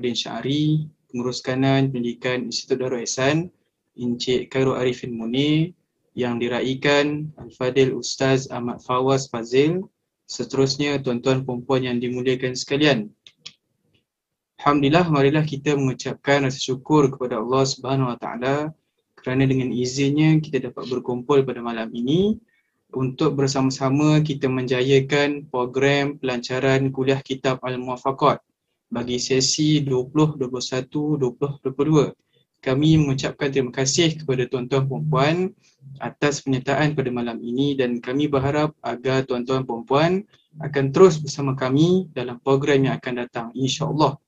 Nurdin Syari, Pengurus Kanan Pendidikan Institut Darul Ehsan, Encik Khairul Arifin Munir yang diraikan Al-Fadil Ustaz Ahmad Fawaz Fazil, seterusnya tuan-tuan perempuan yang dimuliakan sekalian. Alhamdulillah, marilah kita mengucapkan rasa syukur kepada Allah Subhanahu Wa Taala kerana dengan izinnya kita dapat berkumpul pada malam ini untuk bersama-sama kita menjayakan program pelancaran kuliah kitab Al-Muwafaqat bagi sesi 20, 21, 20, 22. Kami mengucapkan terima kasih kepada tuan-tuan perempuan atas penyertaan pada malam ini dan kami berharap agar tuan-tuan perempuan akan terus bersama kami dalam program yang akan datang insya-Allah.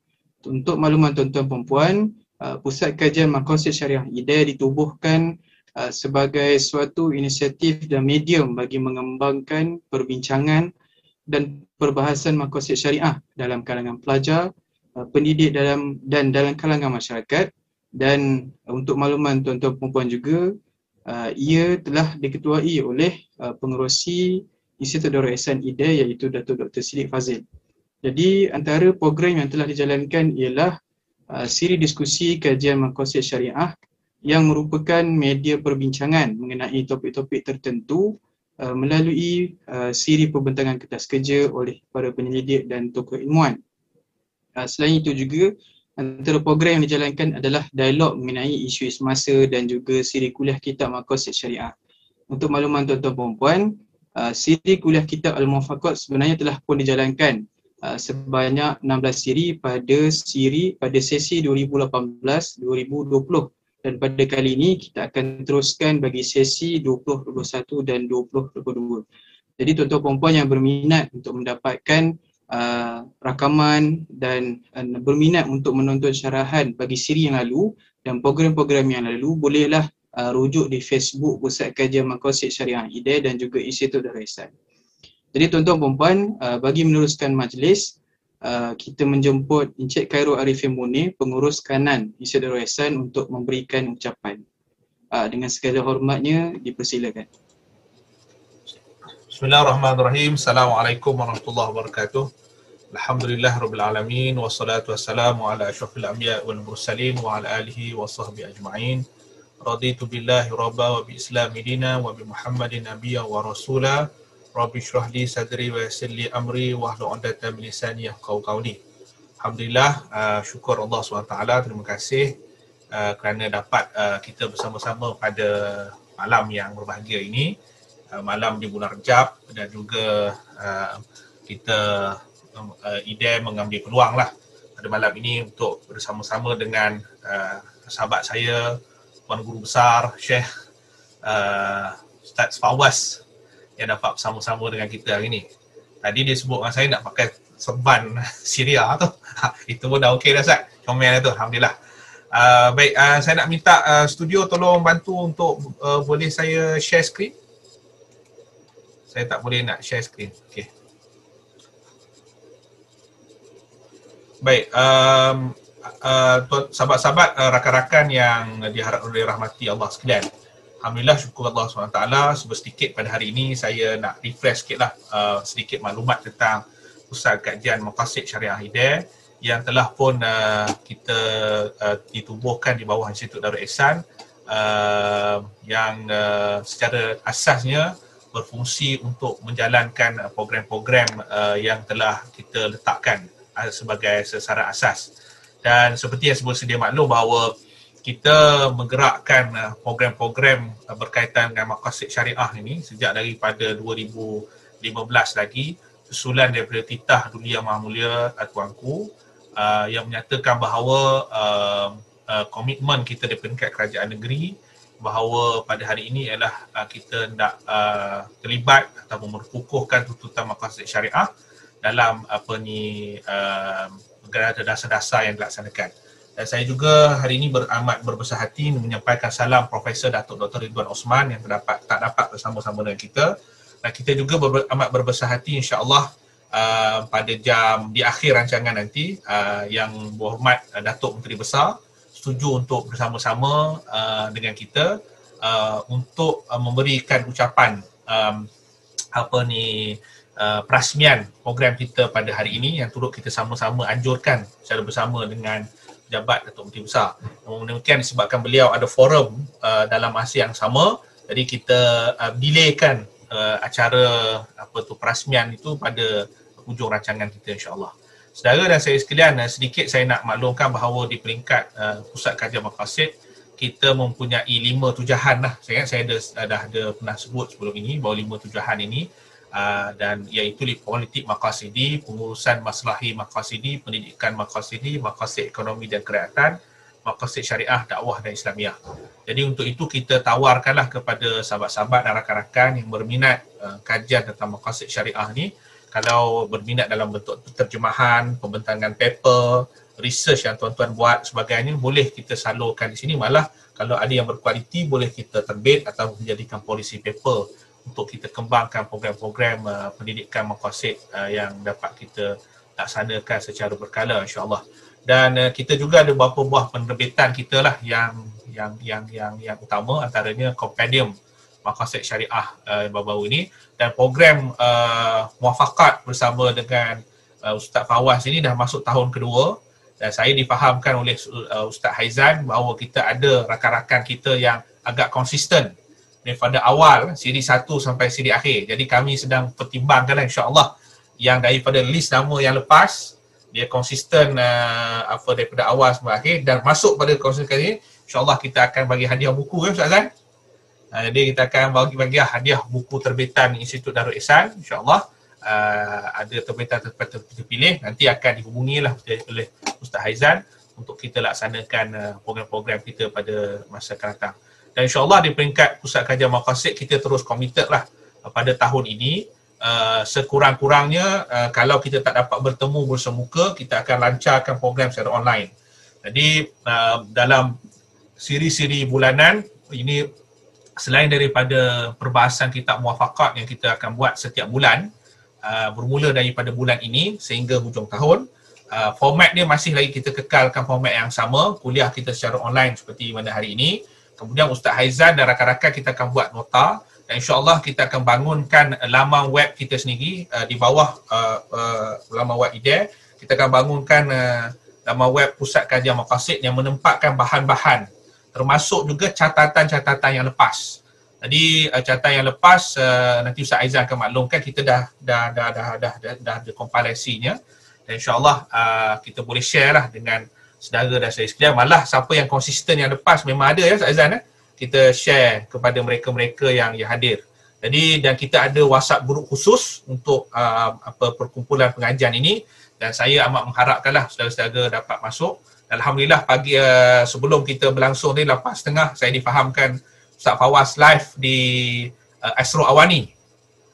Untuk makluman tuan-tuan perempuan, uh, Pusat Kajian Makosid Syariah IDA ditubuhkan uh, sebagai suatu inisiatif dan medium bagi mengembangkan perbincangan dan perbahasan makosid syariah dalam kalangan pelajar, uh, pendidik dalam dan dalam kalangan masyarakat dan untuk makluman tuan-tuan perempuan juga uh, ia telah diketuai oleh uh, pengerusi Institut Darul Ehsan IDA iaitu Datuk Dr. Sidik Fazil. Jadi antara program yang telah dijalankan ialah uh, siri diskusi kajian makosid syariah yang merupakan media perbincangan mengenai topik-topik tertentu uh, melalui uh, siri pembentangan kertas kerja oleh para penyelidik dan tokoh ilmuwan. Uh, selain itu juga antara program yang dijalankan adalah dialog mengenai isu semasa dan juga siri kuliah kitab Makosid Syariah. Untuk makluman tuan-tuan perempuan, uh, siri kuliah kitab Al-Muwafaqat sebenarnya telah pun dijalankan uh, sebanyak 16 siri pada siri pada sesi 2018-2020 dan pada kali ini kita akan teruskan bagi sesi 2021 dan 2022. Jadi tuan-tuan perempuan yang berminat untuk mendapatkan uh, rakaman dan uh, berminat untuk menonton syarahan bagi siri yang lalu dan program-program yang lalu bolehlah uh, rujuk di Facebook Pusat Kajian Makosid Syariah IDA dan juga Institut Darul Ihsan. Jadi tuan-tuan perempuan uh, bagi meneruskan majlis Uh, kita menjemput Encik Khairul Arifin Munir, pengurus kanan Institut Darul Ehsan untuk memberikan ucapan. Uh, dengan segala hormatnya, dipersilakan. Bismillahirrahmanirrahim. Assalamualaikum warahmatullahi wabarakatuh. Alhamdulillah rabbil alamin wassalatu wassalamu ala asyrafil anbiya wal mursalin wa ala alihi wa sahbihi ajma'in. Raditu billahi rabba wa bi islami dina wa bi Muhammadin nabiyya wa rasulah. Rabbi syrah li sadri wa yassir li amri wa hlul 'uqdatam min lisani yafqahu qawli. Alhamdulillah, uh, syukur Allah SWT. Terima kasih uh, kerana dapat uh, kita bersama-sama pada malam yang berbahagia ini. Uh, malam di bulan Rejab dan juga uh, kita uh, ide mengambil peluang lah pada malam ini untuk bersama-sama dengan uh, sahabat saya, Tuan Guru Besar, Syekh uh, Ustaz Fawaz yang dapat bersama-sama dengan kita hari ini. Tadi dia sebut dengan saya nak pakai seban Syria tu. Ha, itu pun dah okey dah Ustaz. Comel tu. Alhamdulillah. Uh, baik, uh, saya nak minta uh, studio tolong bantu untuk uh, boleh saya share screen. Saya tak boleh nak share screen. Okey. Baik, um, uh, sahabat-sahabat, uh, rakan-rakan yang diharap oleh rahmati Allah sekalian. Alhamdulillah syukur Allah SWT. Sebab sedikit pada hari ini saya nak refresh sikit lah uh, sedikit maklumat tentang Pusat Kajian Maqasid Syariah Hidayah yang telah pun uh, kita uh, ditubuhkan di bawah Institut Darul Ehsan uh, yang uh, secara asasnya berfungsi untuk menjalankan uh, program-program uh, yang telah kita letakkan uh, sebagai sesaran asas. Dan seperti yang sebelum sedia maklum bahawa kita menggerakkan uh, program-program uh, berkaitan dengan maqasid syariah ini sejak daripada 2015 lagi susulan daripada titah Duli Yang Maha Mulia Tuanku uh, yang menyatakan bahawa uh, komitmen kita di peringkat kerajaan negeri bahawa pada hari ini ialah kita uh, terlibat atau memperkukuhkan tuntutan maqasid syariah dalam apa ni uh, dasar-dasar yang dilaksanakan. Dan saya juga hari ini beramat berbesar hati menyampaikan salam Profesor Datuk Dr. Ridwan Osman yang terdapat tak dapat bersama-sama dengan kita. Dan kita juga ber, amat berbesar hati insya-Allah uh, pada jam di akhir rancangan nanti uh, yang berhormat uh, Datuk Menteri Besar setuju untuk bersama-sama uh, dengan kita uh, untuk uh, memberikan ucapan um, apa ni uh, perasmian program kita pada hari ini yang turut kita sama-sama anjurkan secara bersama dengan jabat Datuk Menteri Besar. Demikian disebabkan beliau ada forum uh, dalam masa yang sama, jadi kita uh, delaykan uh, acara apa tu perasmian itu pada hujung rancangan kita insya-Allah. Saudara dan saya sekalian, uh, sedikit saya nak maklumkan bahawa di peringkat uh, Pusat Kajian Maqasid kita mempunyai lima tujahan lah. Saya ingat saya ada, dah ada pernah sebut sebelum ini bahawa lima tujahan ini uh, dan iaitu politik makasidi, pengurusan maslahi makasidi, pendidikan makasidi, makasid ekonomi dan kerajaan, makasid syariah, dakwah dan Islamiah. Jadi untuk itu kita tawarkanlah kepada sahabat-sahabat dan rakan-rakan yang berminat uh, kajian tentang makasid syariah ni. Kalau berminat dalam bentuk terjemahan, pembentangan paper, research yang tuan-tuan buat sebagainya boleh kita salurkan di sini. Malah kalau ada yang berkualiti boleh kita terbit atau menjadikan policy paper untuk kita kembangkan program-program uh, pendidikan maqasid uh, yang dapat kita laksanakan secara berkala insya-Allah. Dan uh, kita juga ada beberapa buah penerbitan kita lah yang yang yang yang yang utama antaranya Compendium Maqasid Syariah uh, baru-baru ini dan program uh, muafakat bersama dengan uh, Ustaz Fawaz ini dah masuk tahun kedua dan saya difahamkan oleh uh, Ustaz Haizan bahawa kita ada rakan-rakan kita yang agak konsisten daripada awal siri satu sampai siri akhir. Jadi kami sedang pertimbangkan insya-Allah yang daripada list nama yang lepas dia konsisten uh, apa daripada awal sampai akhir dan masuk pada konsisten ini insya-Allah kita akan bagi hadiah buku kan Ustaz Azan. Uh, jadi kita akan bagi bagi hadiah buku terbitan Institut Darul Ihsan insya-Allah. Uh, ada terbitan terpilih nanti akan dihubungi lah oleh Ustaz Haizan untuk kita laksanakan uh, program-program kita pada masa akan datang. Dan insyaAllah di peringkat Pusat Kajian Maqasid kita terus committed lah uh, pada tahun ini uh, sekurang-kurangnya uh, kalau kita tak dapat bertemu bersemuka kita akan lancarkan program secara online. Jadi uh, dalam siri-siri bulanan ini selain daripada perbahasan kitab muafakat yang kita akan buat setiap bulan uh, bermula daripada bulan ini sehingga hujung tahun uh, format dia masih lagi kita kekalkan format yang sama kuliah kita secara online seperti mana hari ini Kemudian Ustaz Haizan dan rakan-rakan kita akan buat nota dan insyaAllah kita akan bangunkan laman web kita sendiri uh, di bawah uh, uh, laman web IDE. Kita akan bangunkan uh, laman web Pusat Kajian Maqasid yang menempatkan bahan-bahan termasuk juga catatan-catatan yang lepas. Jadi uh, catatan yang lepas uh, nanti Ustaz Aizan akan maklumkan kita dah dah dah dah dah dah, dah ada kompilasinya dan insyaallah uh, kita boleh share lah dengan saudara dan saya sekalian malah siapa yang konsisten yang lepas memang ada ya Azan eh? kita share kepada mereka-mereka yang yang hadir jadi dan kita ada WhatsApp group khusus untuk uh, apa perkumpulan pengajian ini dan saya amat mengharapkanlah saudara-saudara dapat masuk Alhamdulillah pagi uh, sebelum kita berlangsung ni lepas tengah saya difahamkan Ustaz Fawaz live di uh, Astro Awani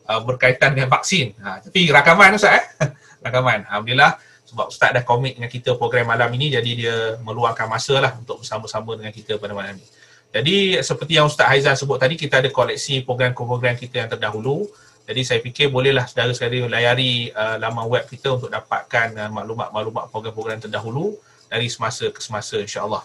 uh, berkaitan dengan vaksin. Ha, tapi rakaman Ustaz eh? rakaman. Alhamdulillah sebab Ustaz dah komit dengan kita program malam ini jadi dia meluangkan masa lah untuk bersama-sama dengan kita pada malam ini. Jadi seperti yang Ustaz Haizan sebut tadi kita ada koleksi program-program kita yang terdahulu. Jadi saya fikir bolehlah saudara-saudara layari uh, laman web kita untuk dapatkan uh, maklumat-maklumat program-program terdahulu dari semasa ke semasa insya-Allah.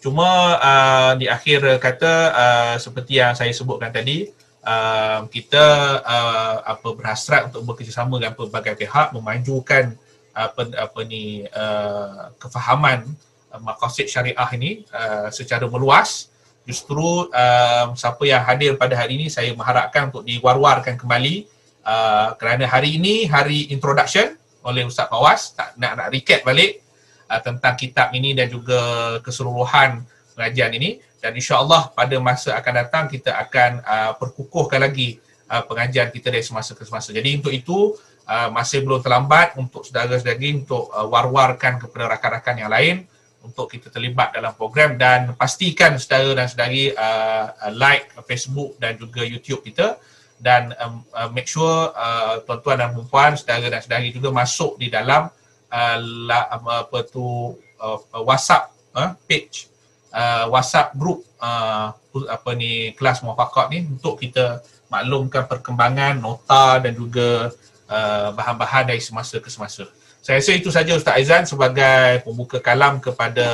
Cuma uh, di akhir kata uh, seperti yang saya sebutkan tadi uh, kita uh, apa berhasrat untuk bekerjasama dengan pelbagai pihak memajukan apa apa ni uh, kefahaman uh, maqasid syariah ini uh, secara meluas. Justru uh, siapa yang hadir pada hari ini saya mengharapkan untuk diwar-warkan kembali. Uh, kerana hari ini hari introduction oleh Ustaz Fawaz. Tak nak nak recap balik uh, tentang kitab ini dan juga keseluruhan pengajian ini. Dan insya-Allah pada masa akan datang kita akan uh, perkukuhkan lagi uh, pengajian kita dari semasa ke semasa. Jadi untuk itu uh, masih belum terlambat untuk saudara-saudari untuk uh, war-warkan kepada rakan-rakan yang lain untuk kita terlibat dalam program dan pastikan saudara dan saudari uh, like Facebook dan juga YouTube kita dan um, uh, make sure uh, tuan-tuan dan puan saudara dan saudari juga masuk di dalam uh, la, apa tu uh, WhatsApp uh, page uh, WhatsApp group uh, apa ni kelas muafakat ni untuk kita maklumkan perkembangan nota dan juga Uh, bahan-bahan dari semasa ke semasa. Saya rasa itu saja Ustaz Aizan sebagai pembuka kalam kepada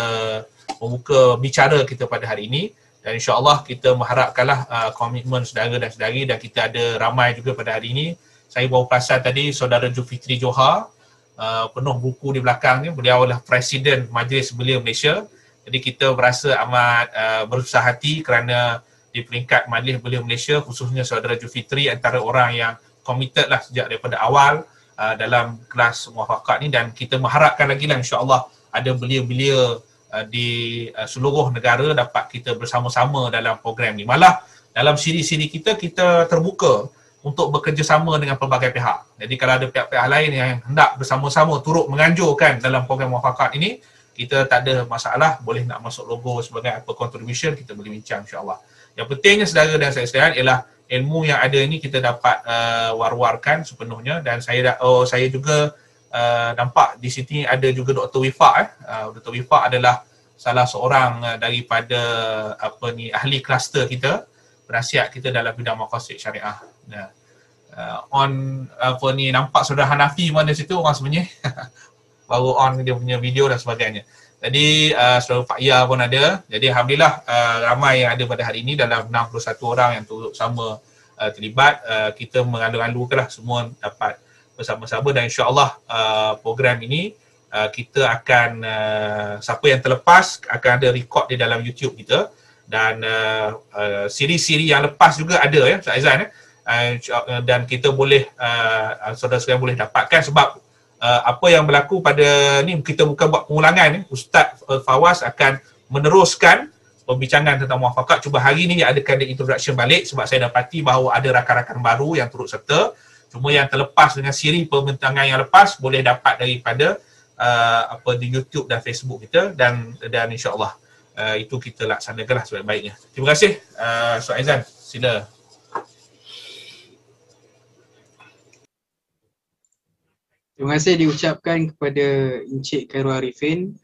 pembuka bicara kita pada hari ini. Dan insya-Allah kita mengharapkanlah uh, komitmen saudara dan saudari dan kita ada ramai juga pada hari ini. Saya bawa perasan tadi saudara Jufitri Johar uh, penuh buku di belakang ni. Beliau adalah presiden Majlis Belia Malaysia. Jadi kita berasa amat uh, berusaha hati kerana di peringkat Majlis Belia Malaysia khususnya saudara Jufitri antara orang yang committed lah sejak daripada awal uh, dalam kelas muafakat ni dan kita mengharapkan lagi lah insyaAllah ada belia-belia uh, di uh, seluruh negara dapat kita bersama-sama dalam program ni malah dalam siri-siri kita kita terbuka untuk bekerjasama dengan pelbagai pihak. Jadi kalau ada pihak-pihak lain yang hendak bersama-sama turut menganjurkan dalam program muafakat ini, kita tak ada masalah, boleh nak masuk logo sebagai apa contribution, kita boleh bincang insyaAllah. Yang pentingnya saudara dan saya sekalian ialah ilmu yang ada ini kita dapat uh, war-warkan sepenuhnya dan saya oh, saya juga uh, nampak di sini ada juga Dr. Wifak eh. Uh, Dr. Wifak adalah salah seorang uh, daripada apa ni ahli kluster kita berasiat kita dalam bidang maqasid syariah. Nah, uh, on apa ni nampak saudara Hanafi mana situ orang sebenarnya. Baru on dia punya video dan sebagainya. Jadi uh, saudara Pak Ya pun ada. Jadi alhamdulillah uh, ramai yang ada pada hari ini dalam 61 orang yang turut sama uh, terlibat. Uh, kita mengalu-alukanlah semua dapat bersama-sama dan insya-Allah uh, program ini uh, kita akan uh, siapa yang terlepas akan ada record di dalam YouTube kita dan uh, uh, siri-siri yang lepas juga ada ya Ustaz Aizan ya. Uh, dan kita boleh uh, saudara sekalian boleh dapatkan sebab uh, apa yang berlaku pada ni kita bukan buat pengulangan ni Ustaz uh, Fawaz akan meneruskan pembincangan tentang muafakat cuba hari ni adakan the introduction balik sebab saya dapati bahawa ada rakan-rakan baru yang turut serta cuma yang terlepas dengan siri pembincangan yang lepas boleh dapat daripada uh, apa di YouTube dan Facebook kita dan dan insyaallah uh, itu kita laksanakanlah sebaik-baiknya. Terima kasih uh, Soal Aizan. Sila. Terima kasih diucapkan kepada Encik Khairul Arifin,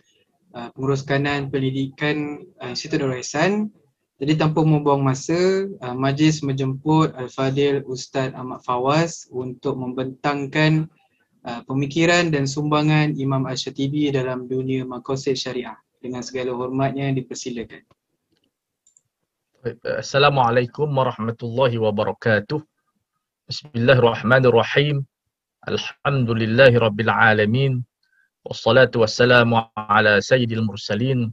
uh, pengurus kanan pendidikan uh, Institut Darul Ihsan. Jadi tanpa membuang masa, uh, majlis menjemput Al-Fadil Ustaz Ahmad Fawaz untuk membentangkan pemikiran dan sumbangan Imam Ash-Shatibi dalam dunia makosid syariah dengan segala hormatnya dipersilakan. Assalamualaikum warahmatullahi wabarakatuh. Bismillahirrahmanirrahim. الحمد لله رب العالمين والصلاة والسلام على سيد المرسلين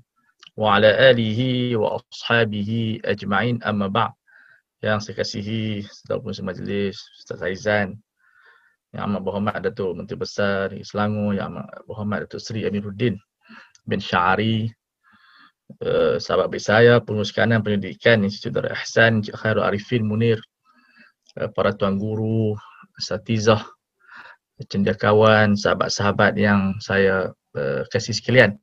وعلى آله وأصحابه أجمعين. أما بعد يا سيكسيه سيدابو مجلس أستاذ عيزان يا عم أبو حمد دتو منتي بسار إسلامو يا عم أبو حمد دتو سري أمير الدين بن شعري sahabat baik saya, pengurus kanan pendidikan Institut Darul Ihsan, Cik Khairul Arifin Munir, para tuan guru, satizah, cendekiawan sahabat-sahabat yang saya uh, kasih sekalian.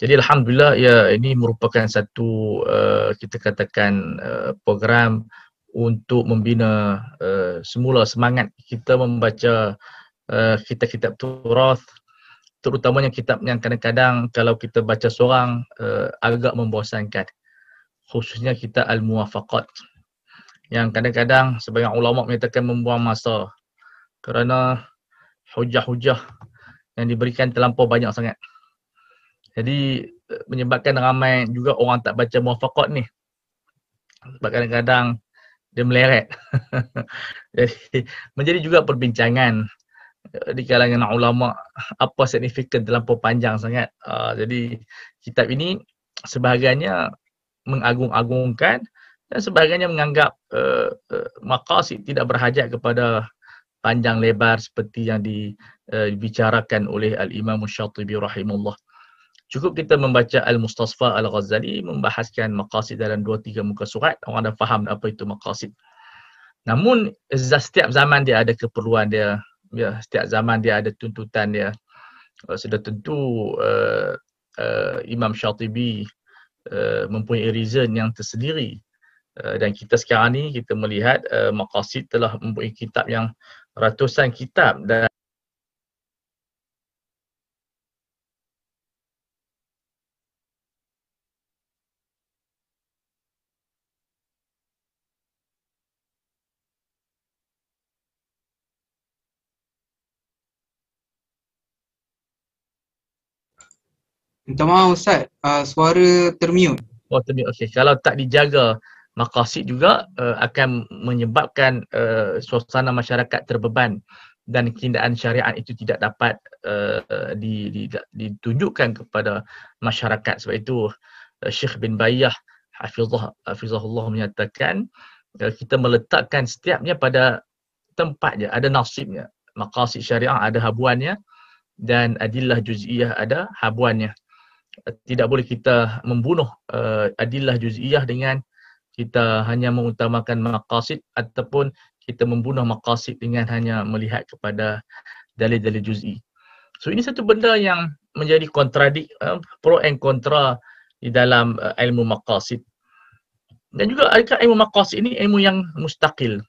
Jadi alhamdulillah ya ini merupakan satu uh, kita katakan uh, program untuk membina uh, semula semangat kita membaca uh, kitab-kitab turath terutamanya kitab yang kadang-kadang kalau kita baca seorang uh, agak membosankan. Khususnya kita al-muwafaqat yang kadang-kadang sebagian ulama menyatakan membuang masa. Kerana hujah-hujah yang diberikan terlampau banyak sangat. Jadi eh, menyebabkan ramai juga orang tak baca muwafaqat ni. Sebab kadang-kadang dia meleret. Jadi menjadi juga perbincangan Eh, di kalangan ulama apa signifikan terlampau panjang sangat. Uh, jadi kitab ini sebahagiannya mengagung-agungkan dan sebahagiannya menganggap uh, uh, maqasid tidak berhajat kepada panjang lebar seperti yang dibicarakan uh, oleh Al-Imam Syatibi rahimahullah. Cukup kita membaca Al-Mustasfa Al-Ghazali membahaskan maqasid dalam 2-3 muka surat, orang dah faham apa itu maqasid. Namun setiap zaman dia ada keperluan dia ya setiap zaman dia ada tuntutan dia uh, sudah tentu uh, uh, Imam Syatibi uh, mempunyai reason yang tersendiri uh, dan kita sekarang ni kita melihat uh, Maqasid telah mempunyai kitab yang ratusan kitab dan Minta maaf Ustaz, uh, suara termute. Oh termute, okey. Kalau tak dijaga maqasid juga uh, akan menyebabkan uh, suasana masyarakat terbeban dan keindaan syariat itu tidak dapat uh, di, di, ditunjukkan kepada masyarakat. Sebab itu uh, Syekh bin Bayyah hafizah hafizahullah menyatakan uh, kita meletakkan setiapnya pada tempatnya ada nasibnya. Maqasid syariah ada habuannya dan adillah juz'iyah ada habuannya. Tidak boleh kita membunuh uh, adillah juz'iyah dengan kita hanya mengutamakan maqasid ataupun kita membunuh maqasid dengan hanya melihat kepada dalil-dalil juz'i. So ini satu benda yang menjadi kontradik uh, pro and kontra di dalam uh, ilmu maqasid. Dan juga adakah ilmu maqasid ini ilmu yang mustaqil.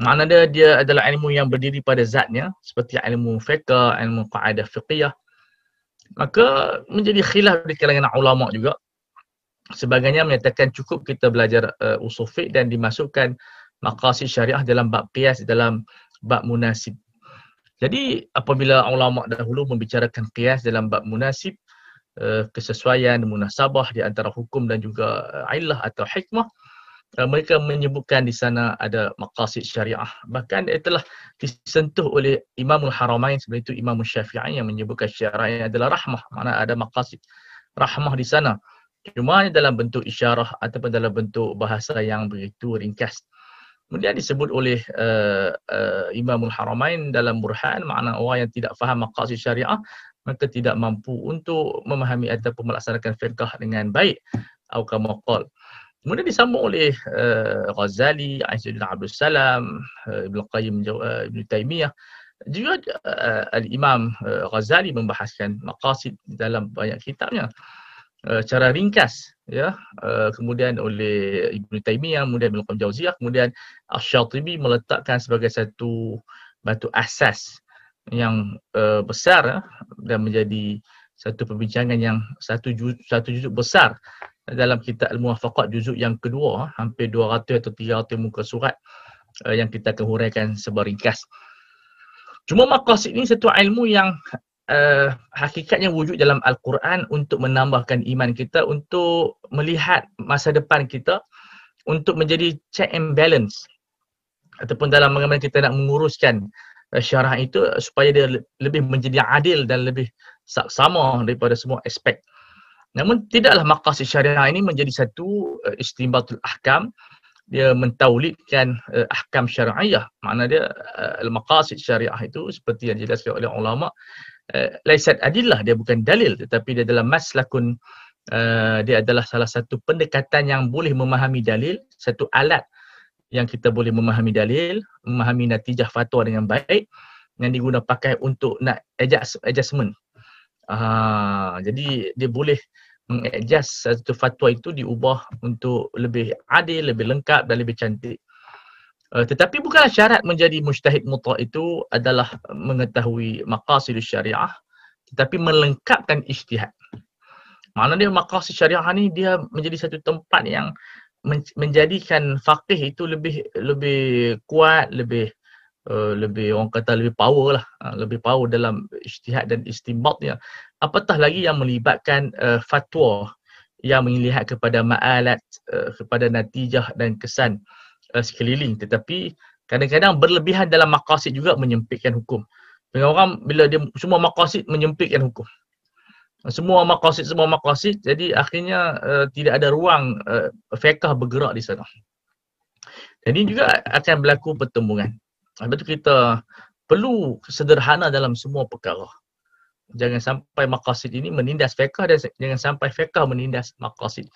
Makna dia dia adalah ilmu yang berdiri pada zatnya seperti ilmu fiqh, ilmu qaidah fiqhiyah. Maka menjadi khilaf di kalangan ulama juga sebagainya menyatakan cukup kita belajar uh, usul fiqh dan dimasukkan maqasid syariah dalam bab qiyas dalam bab munasib. Jadi apabila ulama dahulu membicarakan qiyas dalam bab munasib uh, kesesuaian munasabah di antara hukum dan juga uh, illah atau hikmah uh, mereka menyebutkan di sana ada maqasid syariah. Bahkan ia telah disentuh oleh Imamul Haramain sebenarnya itu Imam Syafi'i yang menyebutkan syariah adalah rahmah. Mana ada maqasid rahmah di sana. Cuma dalam bentuk isyarah ataupun dalam bentuk bahasa yang begitu ringkas. Kemudian disebut oleh uh, uh, Imamul Haramain dalam Burhan makna orang yang tidak faham maqasid syariah maka tidak mampu untuk memahami ataupun melaksanakan fiqh dengan baik atau kama qal. Kemudian disambung oleh uh, Ghazali, Aisyah Abdul Salam, uh, Ibn Qayyim, uh, Ibn Taymiyah juga uh, Al-Imam uh, Ghazali membahaskan maqasid dalam banyak kitabnya uh, cara ringkas ya uh, kemudian oleh Ibnu Taimiyah kemudian Ibnu Jauziyah kemudian Asy-Syatibi meletakkan sebagai satu batu asas yang uh, besar uh, dan menjadi satu perbincangan yang satu juz, satu juzuk besar dalam kitab Al-Muwafaqat juzuk yang kedua hampir 200 atau 300 muka surat uh, yang kita akan huraikan sebagai ringkas. Cuma maqasid ini satu ilmu yang uh, hakikatnya wujud dalam Al-Quran untuk menambahkan iman kita, untuk melihat masa depan kita, untuk menjadi check and balance ataupun dalam bagaimana kita nak menguruskan uh, syarah itu supaya dia lebih menjadi adil dan lebih sama daripada semua aspek. Namun tidaklah maqasid syariah ini menjadi satu uh, istimbatul ahkam dia mentaulidkan uh, ahkam syariah. Makna dia uh, al-maqasid syariah itu seperti yang dijelaskan oleh ulama uh, laisat adillah dia bukan dalil tetapi dia adalah maslakun uh, dia adalah salah satu pendekatan yang boleh memahami dalil satu alat yang kita boleh memahami dalil memahami natijah fatwa dengan baik yang diguna pakai untuk nak adjust, adjustment uh, jadi dia boleh mengadjust satu fatwa itu diubah untuk lebih adil, lebih lengkap dan lebih cantik. Uh, tetapi bukanlah syarat menjadi mujtahid mutlak itu adalah mengetahui maqasid syariah tetapi melengkapkan ijtihad. Makna dia maqasid syariah ni dia menjadi satu tempat yang menjadikan faqih itu lebih lebih kuat, lebih uh, lebih orang kata lebih power lah, uh, lebih power dalam ijtihad dan istinbatnya. Apatah lagi yang melibatkan uh, fatwa yang melihat kepada ma'alat, uh, kepada natijah dan kesan uh, sekeliling tetapi kadang-kadang berlebihan dalam maqasid juga menyempitkan hukum. Dengan orang bila dia semua maqasid menyempitkan hukum. Semua maqasid semua maqasid jadi akhirnya uh, tidak ada ruang uh, fiqh bergerak di sana. Jadi juga akan berlaku pertembungan. Sebab itu kita perlu sederhana dalam semua perkara. Jangan sampai maqasid ini menindas fiqh dan jangan sampai fiqh menindas maqasid.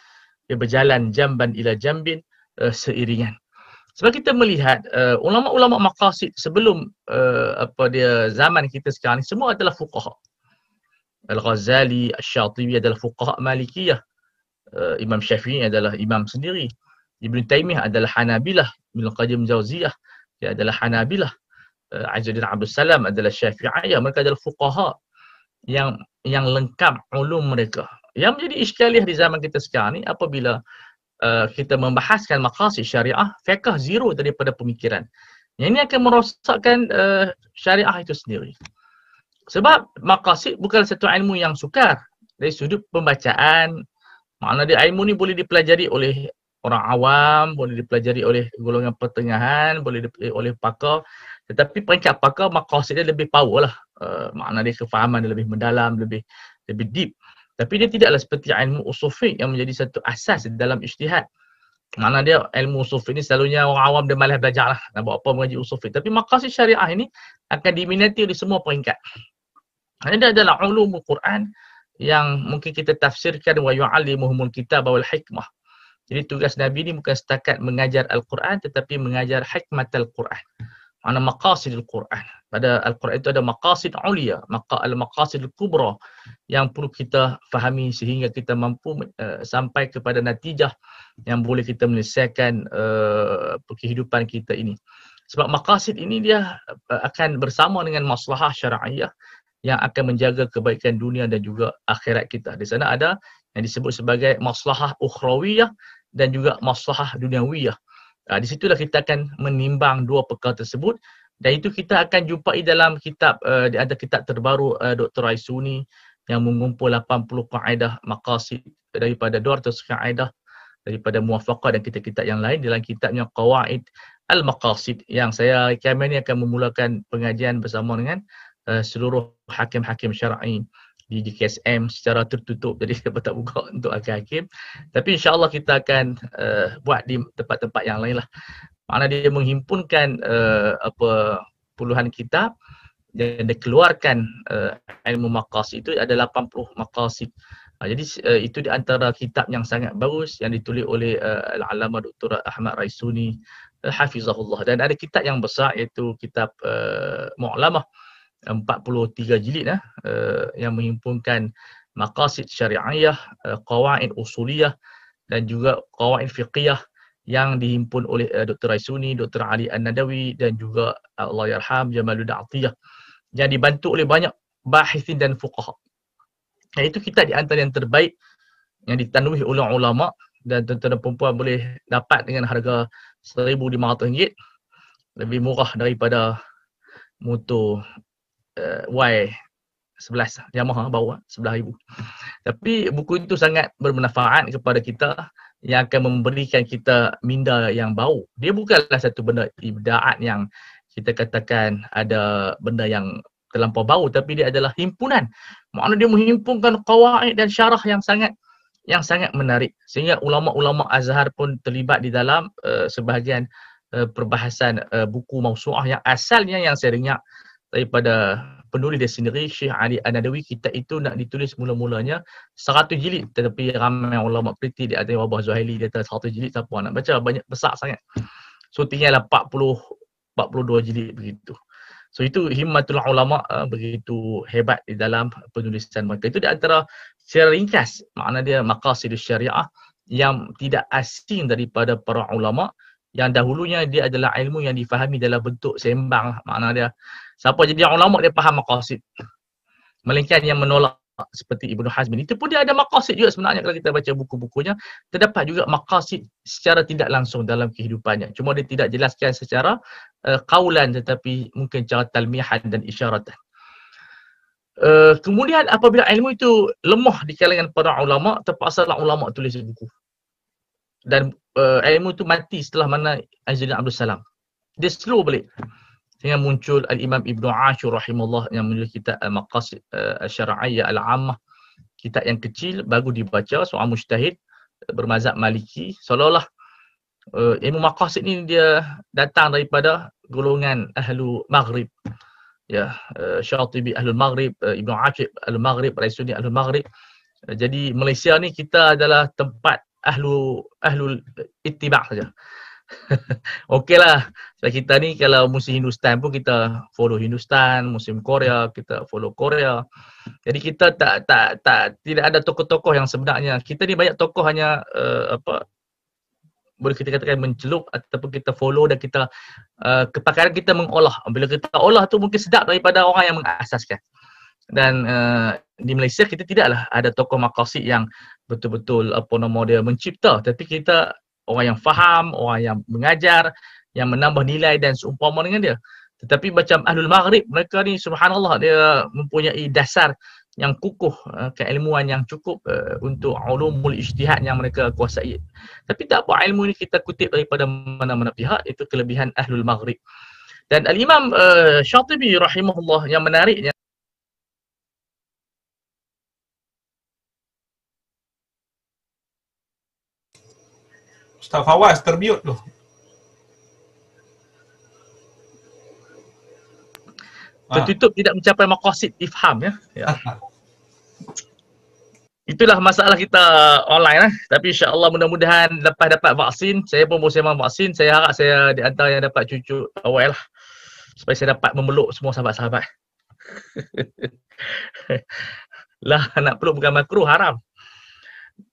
Dia berjalan jamban ila jambin uh, seiringan. Sebab kita melihat uh, ulama-ulama maqasid sebelum uh, apa dia zaman kita sekarang ni semua adalah fuqaha. Al-Ghazali, Al-Shatibi adalah fuqaha Malikiyah. Uh, imam Syafi'i adalah imam sendiri. Ibn Taymiyah adalah Hanabilah. Ibn Qayyim Jauziyah dia adalah Hanabilah. Uh, Azzuddin Abdul Salam adalah Syafi'iyah. Mereka adalah fuqaha yang yang lengkap ulum mereka. Yang menjadi iskaliah di zaman kita sekarang ni apabila uh, kita membahaskan maqasid syariah, fiqh zero daripada pemikiran. Yang ini akan merosakkan uh, syariah itu sendiri. Sebab maqasid bukan satu ilmu yang sukar. Dari sudut pembacaan, makna dia ilmu ni boleh dipelajari oleh orang awam, boleh dipelajari oleh golongan pertengahan, boleh dipelajari oleh pakar. Tetapi peringkat pakar maqasid dia lebih power lah. Uh, makna dia kefahaman dia lebih mendalam, lebih lebih deep. Tapi dia tidaklah seperti ilmu usul fiqh yang menjadi satu asas dalam ijtihad. Mana dia ilmu usul fiqh ni selalunya orang awam dia malas belajar lah. Nak buat apa mengaji usul fiqh. Tapi maqasid syariah ini akan diminati oleh semua peringkat. Ini adalah ulumul Quran yang mungkin kita tafsirkan wa yu'allimuhumul kitab wal hikmah. Jadi tugas Nabi ni bukan setakat mengajar Al-Quran tetapi mengajar hikmat Al-Quran. Mana maqasid Al-Quran. Pada Al-Quran itu ada maqasid ulia, maqa al-maqasid kubra yang perlu kita fahami sehingga kita mampu uh, sampai kepada natijah yang boleh kita menyelesaikan uh, kehidupan kita ini. Sebab maqasid ini dia uh, akan bersama dengan maslahah syara'iyah yang akan menjaga kebaikan dunia dan juga akhirat kita. Di sana ada yang disebut sebagai maslahah ukhrawiyah dan juga maslahah duniawiyah. Uh, di situlah kita akan menimbang dua perkara tersebut dan itu kita akan jumpai dalam kitab uh, di antara kitab terbaru uh, Dr. Aisuni yang mengumpul 80 kaedah maqasid daripada 200 kaedah daripada muwafaqah dan kitab-kitab yang lain dalam kitabnya Qawaid Al-Maqasid yang saya kami ini akan memulakan pengajian bersama dengan uh, seluruh hakim-hakim syar'i di GKSM secara tertutup. Jadi kita tak buka untuk hakim-hakim. Tapi insyaAllah kita akan uh, buat di tempat-tempat yang lain lah. Mana dia menghimpunkan uh, apa puluhan kitab. Dan dikeluarkan uh, ilmu maqasid itu ada 80 maqasid. Uh, jadi uh, itu di antara kitab yang sangat bagus yang ditulis oleh uh, Al-Alama Dr. Ahmad Raisuni Hafizahullah. Dan ada kitab yang besar iaitu kitab uh, Mu'lamah 43 jilid eh, uh, yang menghimpunkan maqasid syariahiyah, uh, qawaid usuliyah dan juga qawaid fiqhiyah yang dihimpun oleh uh, Dr. Raisuni, Dr. Ali An-Nadawi dan juga uh, Allah Yarham Jamaluddin Atiyah yang dibantu oleh banyak bahisin dan fuqaha. Dan itu kita di antara yang terbaik yang ditanuhi oleh ulama dan tuan-tuan dan perempuan boleh dapat dengan harga RM1,500 lebih murah daripada motor uh, Y11 Yamaha bawa 11,000. Tapi buku itu sangat bermanfaat kepada kita yang akan memberikan kita minda yang bau. Dia bukanlah satu benda ibdaat yang kita katakan ada benda yang terlampau bau tapi dia adalah himpunan. Maknanya dia menghimpunkan qawaid dan syarah yang sangat yang sangat menarik sehingga ulama-ulama Azhar pun terlibat di dalam uh, sebahagian uh, perbahasan uh, buku mausuah yang asalnya yang saya dengar daripada penulis dia sendiri Syekh Ali An-Nadawi kita itu nak ditulis mula-mulanya 100 jilid. Tetapi ramai ulama kritik di atas wabah Zuhaili dia kata 100 jilid siapa nak baca? Banyak besar sangat. So tinggallah 40 42 jilid begitu. So itu himmatul ulama uh, begitu hebat di dalam penulisan mereka. Itu di antara secara ringkas makna dia maqasid syariah yang tidak asing daripada para ulama yang dahulunya dia adalah ilmu yang difahami dalam bentuk sembang. Makna dia siapa jadi ulama dia faham maqasid. Melainkan yang menolak seperti Ibnu Hazm itu pun dia ada maqasid juga sebenarnya kalau kita baca buku-bukunya. Terdapat juga maqasid secara tidak langsung dalam kehidupannya. Cuma dia tidak jelaskan secara uh, kaulan tetapi mungkin secara talmihan dan isyaratan. Uh, kemudian apabila ilmu itu lemah di kalangan para ulama terpaksa ulama tulis buku. Dan uh, ilmu itu mati setelah mana Azizuddin Abdul Salam. Dia slow balik. Sehingga muncul Al-Imam Ibn Ashur rahimahullah yang menulis kitab Al-Maqasid uh, Al-Syara'iyya Al-Ammah. Kitab yang kecil, bagus dibaca, soal mujtahid, bermazhab maliki. Seolah-olah uh, ilmu maqasid ni dia datang daripada golongan Ahlu Maghrib. Ya, uh, Syatibi Ahlu Maghrib, uh, Ibn Ashur Ahlu Maghrib, Raisuni Ahlu Maghrib. Uh, jadi Malaysia ni kita adalah tempat ahlu ahlu ittiba' saja. Okeylah. Sebab kita ni kalau musim Hindustan pun kita follow Hindustan, musim Korea kita follow Korea. Jadi kita tak tak tak tidak ada tokoh-tokoh yang sebenarnya. Kita ni banyak tokoh hanya uh, apa boleh kita katakan mencelup ataupun kita follow dan kita uh, kepakaran kita mengolah. Bila kita olah tu mungkin sedap daripada orang yang mengasaskan. Dan uh, di Malaysia kita tidaklah ada tokoh maqasid yang betul-betul apa nama dia mencipta tapi kita orang yang faham, orang yang mengajar, yang menambah nilai dan seumpama dengan dia. Tetapi macam Ahlul Maghrib, mereka ni subhanallah dia mempunyai dasar yang kukuh uh, keilmuan yang cukup uh, untuk ulumul ijtihad yang mereka kuasai tapi tak apa ilmu ini kita kutip daripada mana-mana pihak itu kelebihan ahlul maghrib dan al-imam uh, Syatibi rahimahullah yang menariknya Ustaz Fawaz termute tu. tertutup tidak mencapai maqasid ifham ya. ya. Itulah masalah kita online lah. Tapi insya-Allah mudah-mudahan lepas dapat vaksin, saya pun bersama vaksin, saya harap saya di antara yang dapat cucu awal lah. Supaya saya dapat memeluk semua sahabat-sahabat. lah nak peluk bukan makruh haram.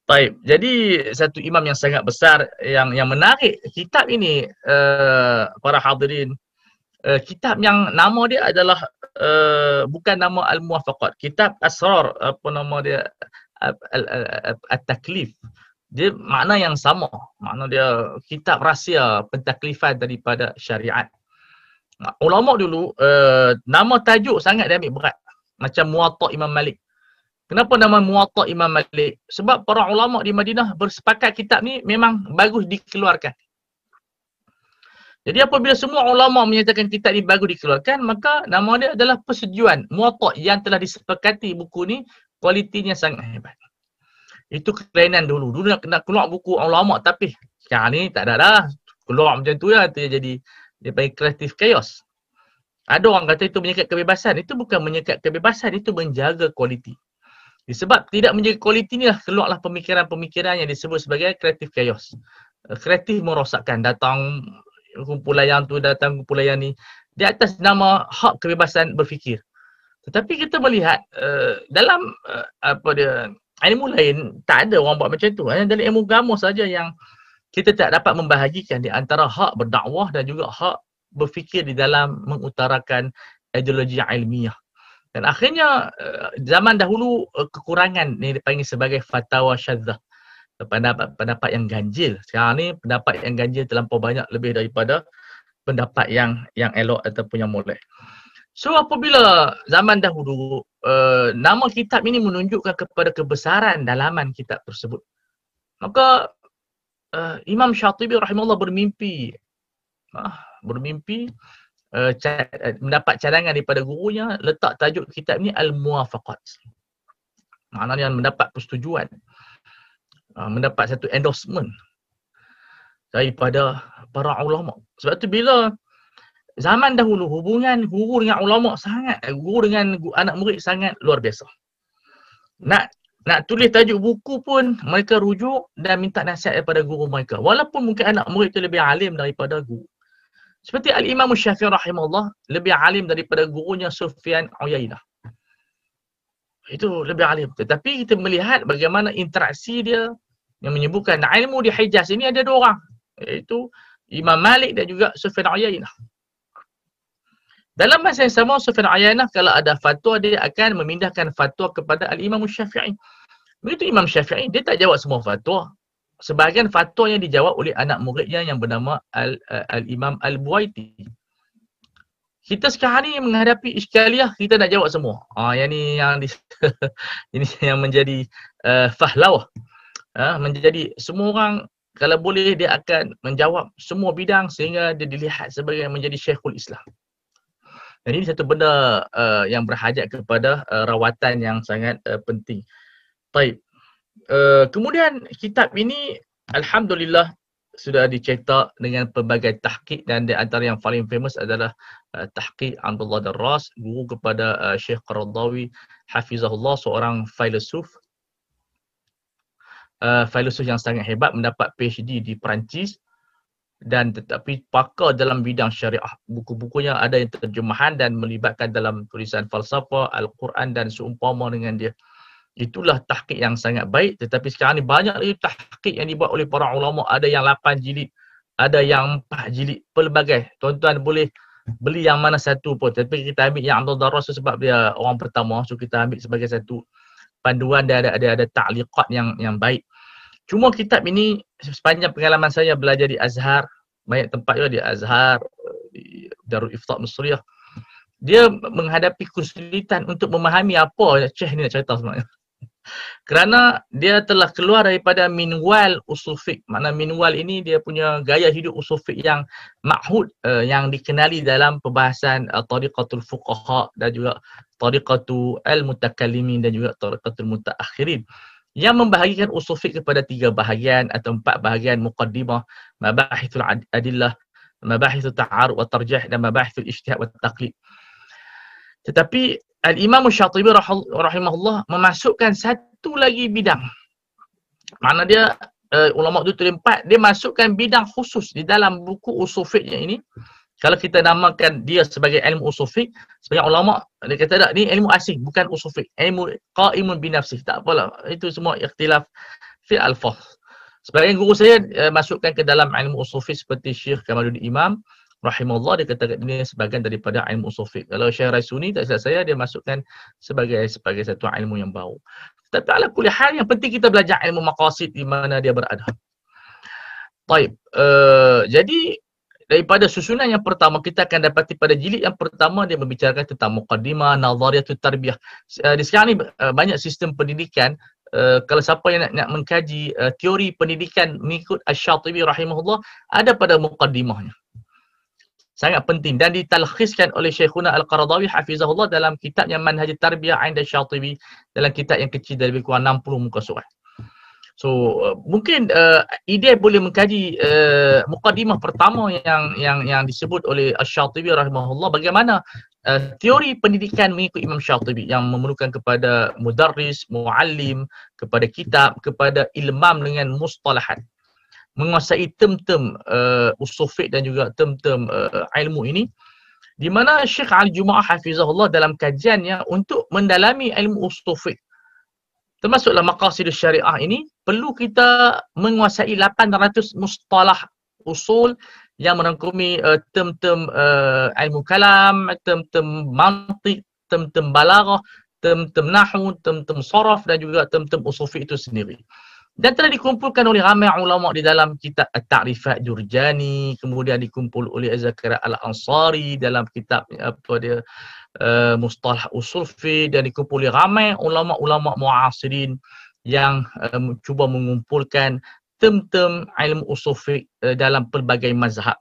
Baik, jadi satu imam yang sangat besar yang yang menarik kitab ini uh, para hadirin uh, kitab yang nama dia adalah uh, bukan nama Al-Muwafaqat. Kitab Asrar apa nama dia At-Taklif. Dia makna yang sama. Makna dia kitab rahsia pentaklifan daripada syariat. Ulama dulu uh, nama tajuk sangat dia ambil berat. Macam Muwatta Imam Malik. Kenapa nama Muwatta Imam Malik? Sebab para ulama di Madinah bersepakat kitab ni memang bagus dikeluarkan. Jadi apabila semua ulama menyatakan kitab ini bagus dikeluarkan, maka nama dia adalah persetujuan muatak yang telah disepakati buku ni kualitinya sangat hebat. Itu kelainan dulu. Dulu nak, nak keluar buku ulama tapi sekarang ni tak ada dah. Keluar macam tu lah, dia jadi dia panggil kreatif chaos. Ada orang kata itu menyekat kebebasan. Itu bukan menyekat kebebasan, itu menjaga kualiti. Sebab tidak menjaga kualiti ni lah keluarlah pemikiran-pemikiran yang disebut sebagai kreatif chaos. Kreatif merosakkan, datang kumpulan yang tu datang kumpulan yang ni di atas nama hak kebebasan berfikir. Tetapi kita melihat uh, dalam uh, apa dia ilmu lain tak ada orang buat macam tu. Hanya dalam ilmu agama saja yang kita tak dapat membahagikan di antara hak berdakwah dan juga hak berfikir di dalam mengutarakan ideologi ilmiah. Dan akhirnya uh, zaman dahulu uh, kekurangan ni dipanggil sebagai fatwa syadzah pendapat-pendapat yang ganjil. Sekarang ni pendapat yang ganjil terlampau banyak lebih daripada pendapat yang yang elok ataupun yang molek. So apabila zaman dahulu uh, nama kitab ini menunjukkan kepada kebesaran dalaman kitab tersebut. Maka uh, Imam Syatibi rahimahullah bermimpi uh, bermimpi uh, mendapat cadangan daripada gurunya letak tajuk kitab ni Al-Muwafaqat. Maknanya mendapat persetujuan uh, mendapat satu endorsement daripada para ulama. Sebab tu bila zaman dahulu hubungan guru dengan ulama sangat guru dengan anak murid sangat luar biasa. Nak nak tulis tajuk buku pun mereka rujuk dan minta nasihat daripada guru mereka. Walaupun mungkin anak murid itu lebih alim daripada guru. Seperti Al-Imam Syafi'i rahimahullah lebih alim daripada gurunya Sufyan Uyainah itu lebih alim. Tetapi kita melihat bagaimana interaksi dia yang menyebutkan ilmu di Hijaz ini ada dua orang. Iaitu Imam Malik dan juga Sufyan Ayainah. Dalam masa yang sama Sufyan Ayainah kalau ada fatwa dia akan memindahkan fatwa kepada Al-Imam Syafi'i. Begitu Imam Syafi'i dia tak jawab semua fatwa. Sebahagian fatwa yang dijawab oleh anak muridnya yang bernama Al-Imam Al-Buaiti kita sekarang ni menghadapi iskaliah kita nak jawab semua. Ah yang ni yang di, ini yang menjadi uh, fahlawah. Uh, menjadi semua orang kalau boleh dia akan menjawab semua bidang sehingga dia dilihat sebagai menjadi syekhul Islam. Dan ini satu benda uh, yang berhajat kepada uh, rawatan yang sangat uh, penting. Baik. Uh, kemudian kitab ini alhamdulillah sudah dicetak dengan pelbagai tahqiq dan di antara yang paling famous adalah uh, tahqiq Abdullah Darras guru kepada uh, Syekh Qaradawi hafizahullah seorang filosof uh, filosof yang sangat hebat mendapat PhD di Perancis dan tetapi pakar dalam bidang syariah. Buku-bukunya ada yang terjemahan dan melibatkan dalam tulisan falsafah al-Quran dan seumpama dengan dia itulah tahqiq yang sangat baik tetapi sekarang ni banyak lagi tahqiq yang dibuat oleh para ulama. Ada yang 8 jilid ada yang 4 jilid pelbagai. Tuan-tuan boleh beli yang mana satu pun. Tapi kita ambil yang Abdul Darras sebab dia orang pertama so kita ambil sebagai satu panduan. Dan ada ada ada ta'liqat yang yang baik. Cuma kitab ini sepanjang pengalaman saya belajar di Azhar banyak tempat juga di Azhar di Darul Ifta Mesriyah dia menghadapi kesulitan untuk memahami apa Syekh ni nak cerita sebenarnya. Kerana dia telah keluar daripada minwal usul fiqh. Makna minwal ini dia punya gaya hidup usul fiqh yang ma'hud uh, yang dikenali dalam perbahasan uh, tariqatul fuqaha dan juga tariqatul al-mutakallimin dan juga tariqatul mutaakhirin yang membahagikan usul fiqh kepada tiga bahagian atau empat bahagian muqaddimah, mabahithul adillah, mabahithul ta'arud wa tarjih dan mabahithul ijtihad wa taqlid. Tetapi Al-Imam Syatibi rahimahullah memasukkan satu lagi bidang. Mana dia uh, ulama tu tulis empat, dia masukkan bidang khusus di dalam buku usul fiqhnya ini. Kalau kita namakan dia sebagai ilmu usul fiqh, sebagai ulama dia kata tak ni ilmu asing bukan usul fiqh, ilmu qaimun bi nafsih. Tak apalah. Itu semua ikhtilaf fi al-fadh. Sebagai guru saya uh, masukkan ke dalam ilmu usul fiqh seperti Syekh Kamaluddin Imam, rahimahullah dia kata ini sebahagian daripada ilmu usul fiqh. Kalau Syekh Raisuni tak silap saya dia masukkan sebagai sebagai satu ilmu yang baru. Tetapi ala kulli hal yang penting kita belajar ilmu maqasid di mana dia berada. Baik. Uh, jadi daripada susunan yang pertama kita akan dapati pada jilid yang pertama dia membicarakan tentang muqaddimah, nazariyatut tarbiyah. Uh, di sekarang ni uh, banyak sistem pendidikan Uh, kalau siapa yang nak, nak mengkaji uh, teori pendidikan mengikut Asy-Syatibi rahimahullah ada pada muqaddimahnya sangat penting dan ditalkhiskan oleh Syekhuna Al-Qaradawi hafizahullah dalam kitabnya Manhaj Tarbiyah 'inda Syatibi dalam kitab yang kecil dari lebih kurang 60 muka surat. So uh, mungkin uh, ide boleh mengkaji uh, mukadimah pertama yang yang yang disebut oleh Asy-Syatibi rahimahullah bagaimana uh, teori pendidikan mengikut Imam Syatibi yang memerlukan kepada mudarris, muallim, kepada kitab, kepada ilmam dengan mustalahat menguasai term-term uh, usul fiqh dan juga term-term uh, ilmu ini di mana Syekh Ali Jumaah hafizahullah dalam kajiannya untuk mendalami ilmu usul fiqh. Termasuklah maqasid syariah ini perlu kita menguasai 800 mustalah usul yang merangkumi uh, term-term uh, ilmu kalam, term-term mantik, term-term balaghah, term-term nahwu, term-term saraf dan juga term-term usul fiqh itu sendiri dan telah dikumpulkan oleh ramai ulama di dalam kitab At-Ta'rifat Jurjani kemudian dikumpul oleh Zakaria Al-Ansari dalam kitab apa dia uh, Mustalah Usul Fi dan dikumpul oleh ramai ulama-ulama muasirin yang uh, cuba mengumpulkan term-term ilmu usul fiqh uh, dalam pelbagai mazhab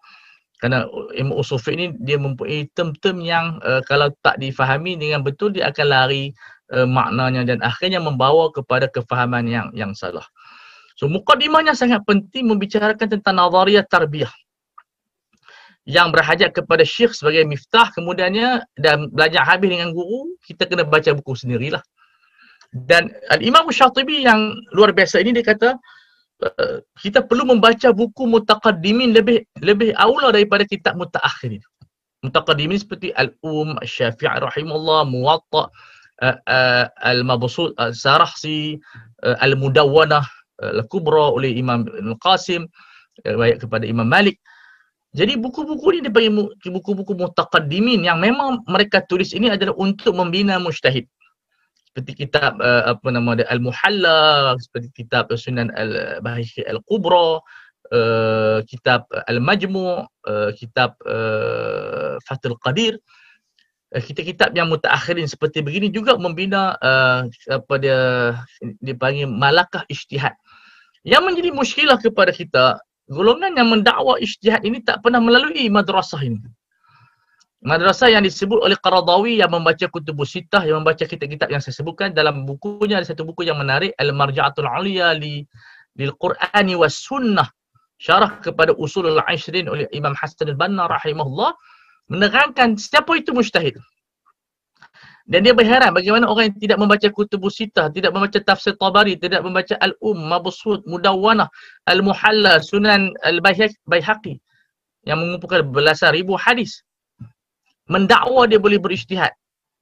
kerana ilmu usul fiqh ni dia mempunyai term-term yang uh, kalau tak difahami dengan betul dia akan lari uh, maknanya dan akhirnya membawa kepada kefahaman yang yang salah. So mukadimahnya sangat penting membicarakan tentang nazariyah tarbiyah. Yang berhajat kepada syekh sebagai miftah kemudiannya dan belajar habis dengan guru kita kena baca buku sendirilah. Dan al-Imam Syatibi yang luar biasa ini dia kata uh, kita perlu membaca buku mutaqaddimin lebih lebih aula daripada kitab mutaakhirin mutaqaddimin seperti al-Um Syafi'i rahimahullah Muwatta uh, uh, al-Mabsut al-Sarahsi uh, al-Mudawwanah Al-Kubra oleh Imam Al-Qasim eh, baik kepada Imam Malik. Jadi buku-buku ni dia bagi buku-buku mutaqaddimin yang memang mereka tulis ini adalah untuk membina mujtahid. Seperti kitab uh, apa nama dia Al-Muhalla, seperti kitab Sunan Al-Bahiki Al-Kubra, uh, kitab Al-Majmu', uh, kitab uh, Fathul Qadir. Kitab-kitab yang mutaakhirin seperti begini juga membina uh, apa dia dipanggil malakah ijtihad. Yang menjadi muskilah kepada kita, golongan yang mendakwa ijtihad ini tak pernah melalui madrasah ini. Madrasah yang disebut oleh Qaradawi yang membaca kutubus sitah, yang membaca kitab-kitab yang saya sebutkan dalam bukunya, ada satu buku yang menarik, Al-Marja'atul Aliyah li, lil Qur'ani was Sunnah. Syarah kepada usul al-ashrin oleh Imam Hasan al-Banna rahimahullah menerangkan siapa itu mujtahid. Dan dia berheran bagaimana orang yang tidak membaca kutub sitah, tidak membaca tafsir Tabari, tidak membaca Al-Um, Mabsud, Mudawwanah, Al-Muhalla, Sunan Al-Baihaqi yang mengumpulkan belasan ribu hadis. Mendakwa dia boleh berijtihad.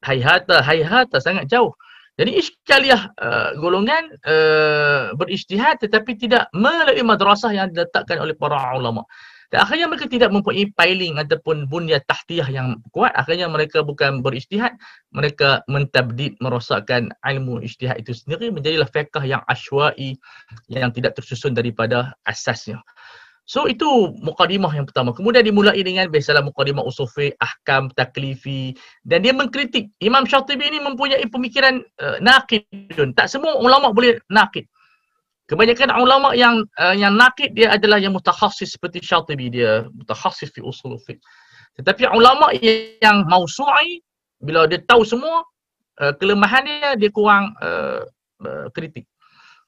Hayhata, hayhata, sangat jauh. Jadi iskaliah uh, golongan uh, berijtihad tetapi tidak melalui madrasah yang diletakkan oleh para ulama. Dan akhirnya mereka tidak mempunyai piling ataupun bunya tahtiyah yang kuat. Akhirnya mereka bukan berijtihad. Mereka mentabdid, merosakkan ilmu ijtihad itu sendiri menjadilah fiqah yang asywa'i yang tidak tersusun daripada asasnya. So itu mukadimah yang pertama. Kemudian dimulai dengan biasalah mukadimah usul fiqh, ahkam, taklifi dan dia mengkritik. Imam Syatibi ini mempunyai pemikiran uh, nakid. Tak semua ulama boleh nakid. Kebanyakan ulama yang uh, yang nakid dia adalah yang mutakhassis seperti Syatibi dia mutakhassis fi usul fiqh. Tetapi ulama yang mausu'i bila dia tahu semua uh, kelemahan dia dia kurang uh, uh, kritik.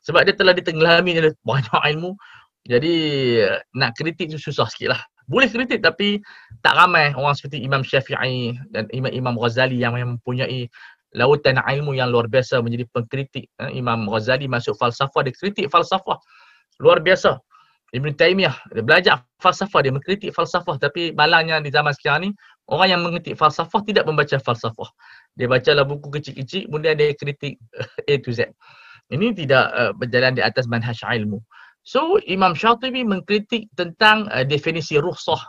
Sebab dia telah ditenggelami oleh banyak ilmu jadi nak kritik tu susah sikit lah. Boleh kritik tapi tak ramai orang seperti Imam Syafi'i dan Imam-Imam Ghazali yang mempunyai lautan ilmu yang luar biasa menjadi pengkritik. Eh, Imam Ghazali masuk falsafah, dia kritik falsafah. Luar biasa. Ibn Taymiyah, dia belajar falsafah, dia mengkritik falsafah. Tapi malangnya di zaman sekarang ni, orang yang mengkritik falsafah tidak membaca falsafah. Dia bacalah buku kecil-kecil, kemudian dia kritik A to Z. Ini tidak uh, berjalan di atas manhaj ilmu. So Imam Syatibi mengkritik tentang uh, definisi rukhsah.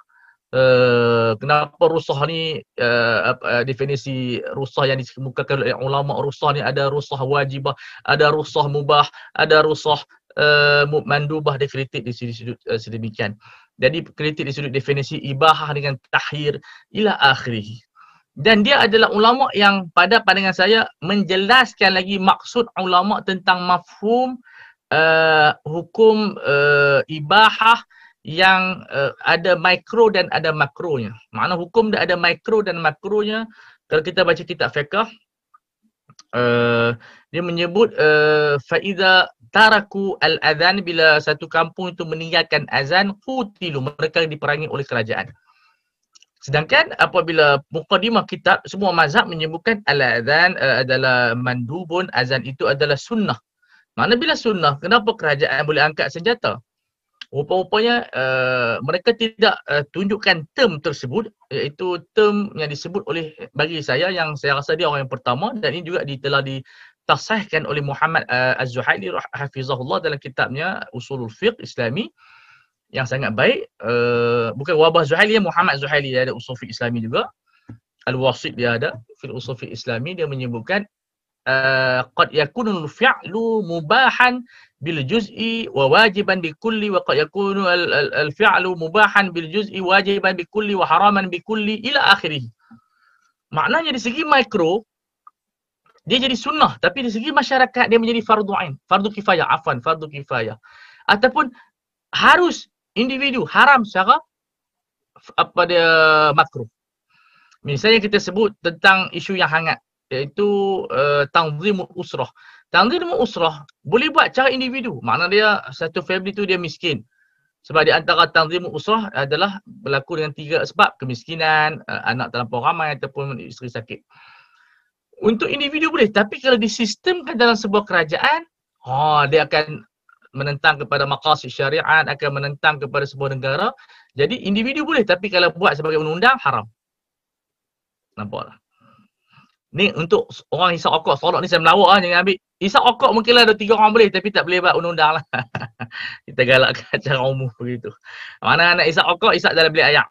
Uh, kenapa rukhsah ni uh, uh, definisi rukhsah yang dikemukakan oleh ulama rukhsah ni ada rukhsah wajibah, ada rukhsah mubah, ada rukhsah uh, mandubah dia kritik di sudut uh, sedemikian. Jadi kritik di sudut definisi ibahah dengan tahir ila akhirih. Dan dia adalah ulama yang pada pandangan saya menjelaskan lagi maksud ulama tentang mafhum uh, hukum uh, ibahah yang uh, ada mikro dan ada makronya. Mana hukum dia ada mikro dan makronya. Kalau kita baca kitab fiqh uh, dia menyebut uh, faida taraku al azan bila satu kampung itu meninggalkan azan qutilu mereka diperangi oleh kerajaan. Sedangkan apabila mukadimah kitab semua mazhab menyebutkan al azan uh, adalah mandubun azan itu adalah sunnah. Mana bila sunnah, kenapa kerajaan boleh angkat senjata? Rupa-rupanya uh, mereka tidak uh, tunjukkan term tersebut iaitu term yang disebut oleh bagi saya yang saya rasa dia orang yang pertama dan ini juga telah ditasahkan oleh Muhammad uh, Az-Zuhaili hafizahullah dalam kitabnya Usulul Fiqh Islami yang sangat baik. Uh, bukan wabah Zuhaili Muhammad Zuhaili dia ada usul fiqh Islami juga. Al-Wasit dia ada fil usul fiqh Islami. Dia menyebutkan qad yakunu al-fi'lu mubahan bil juz'i wa wajiban bi kulli wa qad yakunu al-fi'lu mubahan bil juz'i wajiban bi kulli wa haraman bi kulli ila akhirih. Maknanya di segi mikro dia jadi sunnah tapi di segi masyarakat dia menjadi fardu ain, fardu kifayah, afan, fardu kifayah. Ataupun harus individu haram secara apa dia makro. Misalnya kita sebut tentang isu yang hangat iaitu uh, tanzimul usrah. Tanzimul usrah boleh buat cara individu. Makna dia satu family tu dia miskin. Sebab di antara tanzimul usrah adalah berlaku dengan tiga sebab kemiskinan, uh, anak terlampau ramai ataupun isteri sakit. Untuk individu boleh tapi kalau disistemkan dalam sebuah kerajaan, oh, dia akan menentang kepada maqasid syariat, akan menentang kepada sebuah negara. Jadi individu boleh tapi kalau buat sebagai undang-undang haram. Nampaklah. Ni untuk orang hisap okok solok ni saya melawak lah jangan ambil. Hisap okok mungkin lah ada tiga orang boleh tapi tak boleh buat undang-undang lah. Kita galakkan cara umum begitu. Mana nak hisap okok, hisap dalam bilik ayam.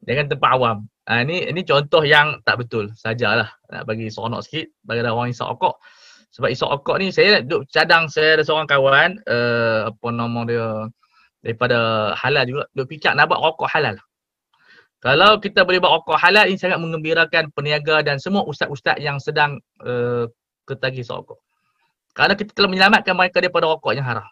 Dengan tempat awam. Ha, ni, ni contoh yang tak betul sajalah. Nak bagi seronok sikit bagi orang hisap okok. Sebab hisap okok ni saya duduk cadang saya ada seorang kawan uh, apa nama dia daripada halal juga duk fikir nak buat rokok halal. Kalau kita boleh buat rokok halal ini sangat mengembirakan peniaga dan semua ustaz-ustaz yang sedang uh, ketagih rokok. Kerana kita telah menyelamatkan mereka daripada rokok yang haram.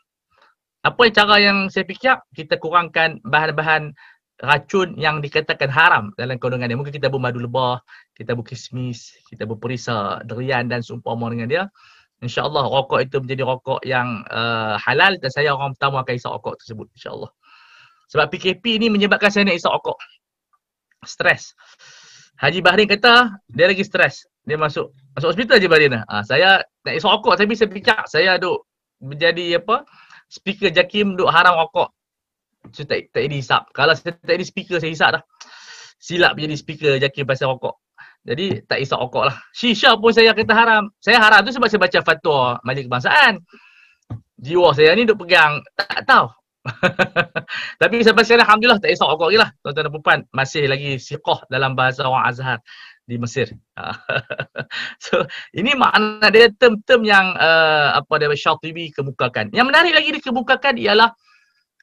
Apa yang cara yang saya fikir? Kita kurangkan bahan-bahan racun yang dikatakan haram dalam kandungan dia. Mungkin kita bermadu lebah, kita berkismis, kita berperisa, derian dan seumpama dengan dia. InsyaAllah rokok itu menjadi rokok yang uh, halal dan saya orang pertama akan isap rokok tersebut. InsyaAllah. Sebab PKP ini menyebabkan saya nak isap rokok stres. Haji Bahrin kata dia lagi stres. Dia masuk masuk hospital Haji Bahrin. Ha, saya nak isap rokok tapi saya fikir saya duk menjadi apa? Speaker Jakim duk haram rokok. So, tak, tak jadi hisap. Kalau saya tak jadi speaker saya hisap dah. Silap jadi speaker Jakim pasal rokok. Jadi tak isap rokok lah. Shisha pun saya kata haram. Saya haram tu sebab saya baca fatwa Majlis Kebangsaan. Jiwa saya ni duk pegang. Tak tahu. Tapi sampai sekarang Alhamdulillah tak esok rokok lagi lah tuan-tuan dan puan masih lagi siqah dalam bahasa orang Azhar di Mesir. so ini makna dia term-term yang uh, apa dia Syatibi kemukakan. Yang menarik lagi dikemukakan ialah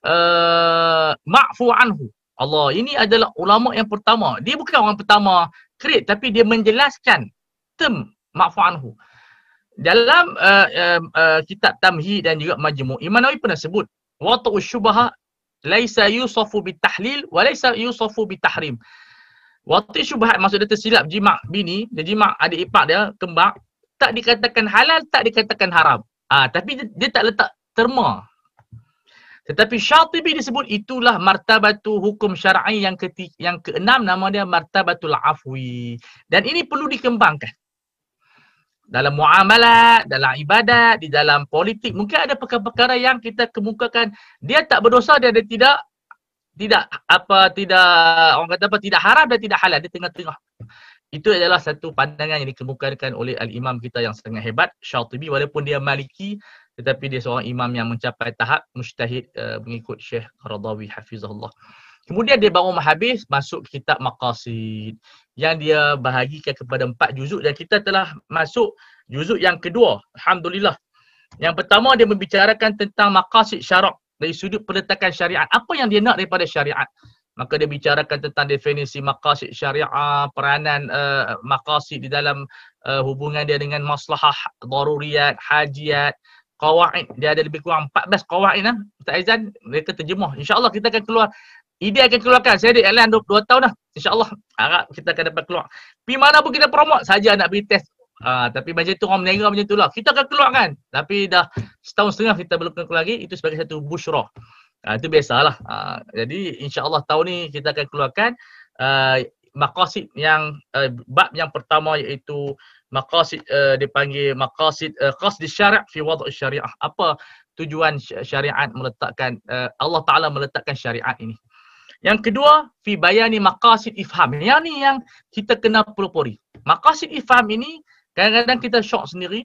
uh, ma'fu anhu. Allah ini adalah ulama yang pertama. Dia bukan orang pertama create tapi dia menjelaskan term ma'fu anhu. Dalam uh, uh, uh, kitab Tamhi dan juga Majmu' Imam Nawawi pernah sebut wata'u syubaha laisa yusafu bitahlil wa laisa yusafu bitahrim. Waktu syubhat maksud dia tersilap jimat bini, dia jimat adik ipar dia, kembar, tak dikatakan halal, tak dikatakan haram. Ah, tapi dia, dia tak letak terma. Tetapi Syatibi disebut itulah martabatu hukum syar'i yang ketiga, yang keenam nama dia martabatul afwi. Dan ini perlu dikembangkan. Dalam muamalat, dalam ibadat, di dalam politik, mungkin ada perkara-perkara yang kita kemukakan dia tak berdosa, dia ada tidak tidak apa tidak orang kata apa tidak haram dan tidak halal di tengah-tengah. Itu adalah satu pandangan yang dikemukakan oleh al-imam kita yang sangat hebat Syatibi walaupun dia Maliki tetapi dia seorang imam yang mencapai tahap mujtahid uh, mengikut Syekh Qaradawi hafizahullah. Kemudian dia baru habis masuk kitab Maqasid yang dia bahagikan kepada empat juzuk dan kita telah masuk juzuk yang kedua. Alhamdulillah. Yang pertama dia membicarakan tentang maqasid syarak dari sudut peletakan syariat. Apa yang dia nak daripada syariat? Maka dia bicarakan tentang definisi maqasid syariah, peranan uh, maqasid di dalam uh, hubungan dia dengan maslahah, daruriyat, hajiat, qawaid. Dia ada lebih kurang 14 qawaid lah. Ustaz Aizan, mereka terjemah. InsyaAllah kita akan keluar. Ide akan keluarkan. Saya ada iklan 2, 2 tahun dah. InsyaAllah harap kita akan dapat keluar. Pergi mana pun kita promote saja nak pergi test Ha, tapi macam tu orang menega macam tu lah. Kita akan keluar kan. Tapi dah setahun setengah kita belum keluar lagi. Itu sebagai satu bushra. Ha, itu biasalah. Ha, jadi insyaAllah tahun ni kita akan keluarkan uh, maqasid yang uh, bab yang pertama iaitu maqasid uh, dipanggil maqasid uh, qasd syari' fi wad' syariah. Apa tujuan syariat meletakkan uh, Allah Taala meletakkan syariat ini. Yang kedua, fi bayani maqasid ifham. Yang ni yang kita kena pelopori. Maqasid ifham ini Kadang-kadang kita syok sendiri.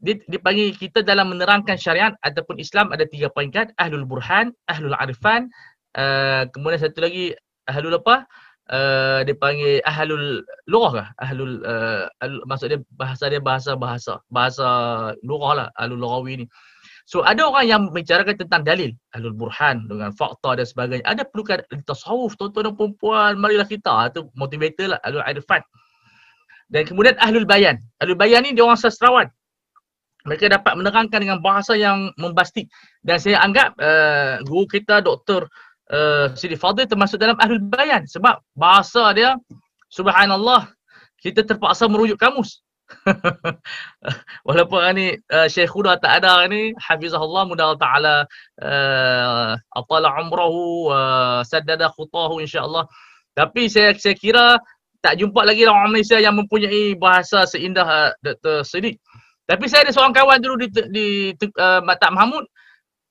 Dia, dia panggil kita dalam menerangkan syariat ataupun Islam ada tiga peringkat. Ahlul Burhan, Ahlul Arifan. Uh, kemudian satu lagi Ahlul apa? Uh, dia panggil Ahlul Lurah kah? Ahlul, uh, ahlul, maksud dia bahasa dia bahasa bahasa. Bahasa Lurah lah. Ahlul Lurawi ni. So ada orang yang membicarakan tentang dalil. Ahlul Burhan dengan fakta dan sebagainya. Ada perlukan tasawuf, tuan-tuan dan perempuan. Marilah kita. Itu motivator lah. Ahlul Arifan. Dan kemudian Ahlul Bayan. Ahlul Bayan ni dia orang sastrawan. Mereka dapat menerangkan dengan bahasa yang membastik. Dan saya anggap uh, guru kita Dr. Uh, Sidi Fadil termasuk dalam Ahlul Bayan. Sebab bahasa dia, subhanallah, kita terpaksa merujuk kamus. Walaupun ni uh, Syekh Huda tak ada ni, Hafizahullah mudah ta'ala uh, atala umrahu, uh, saddada khutahu insyaAllah. Tapi saya saya kira tak jumpa lagi orang Malaysia yang mempunyai bahasa seindah uh, Dr. Siddiq. Tapi saya ada seorang kawan dulu di, di uh, Matak Mahmud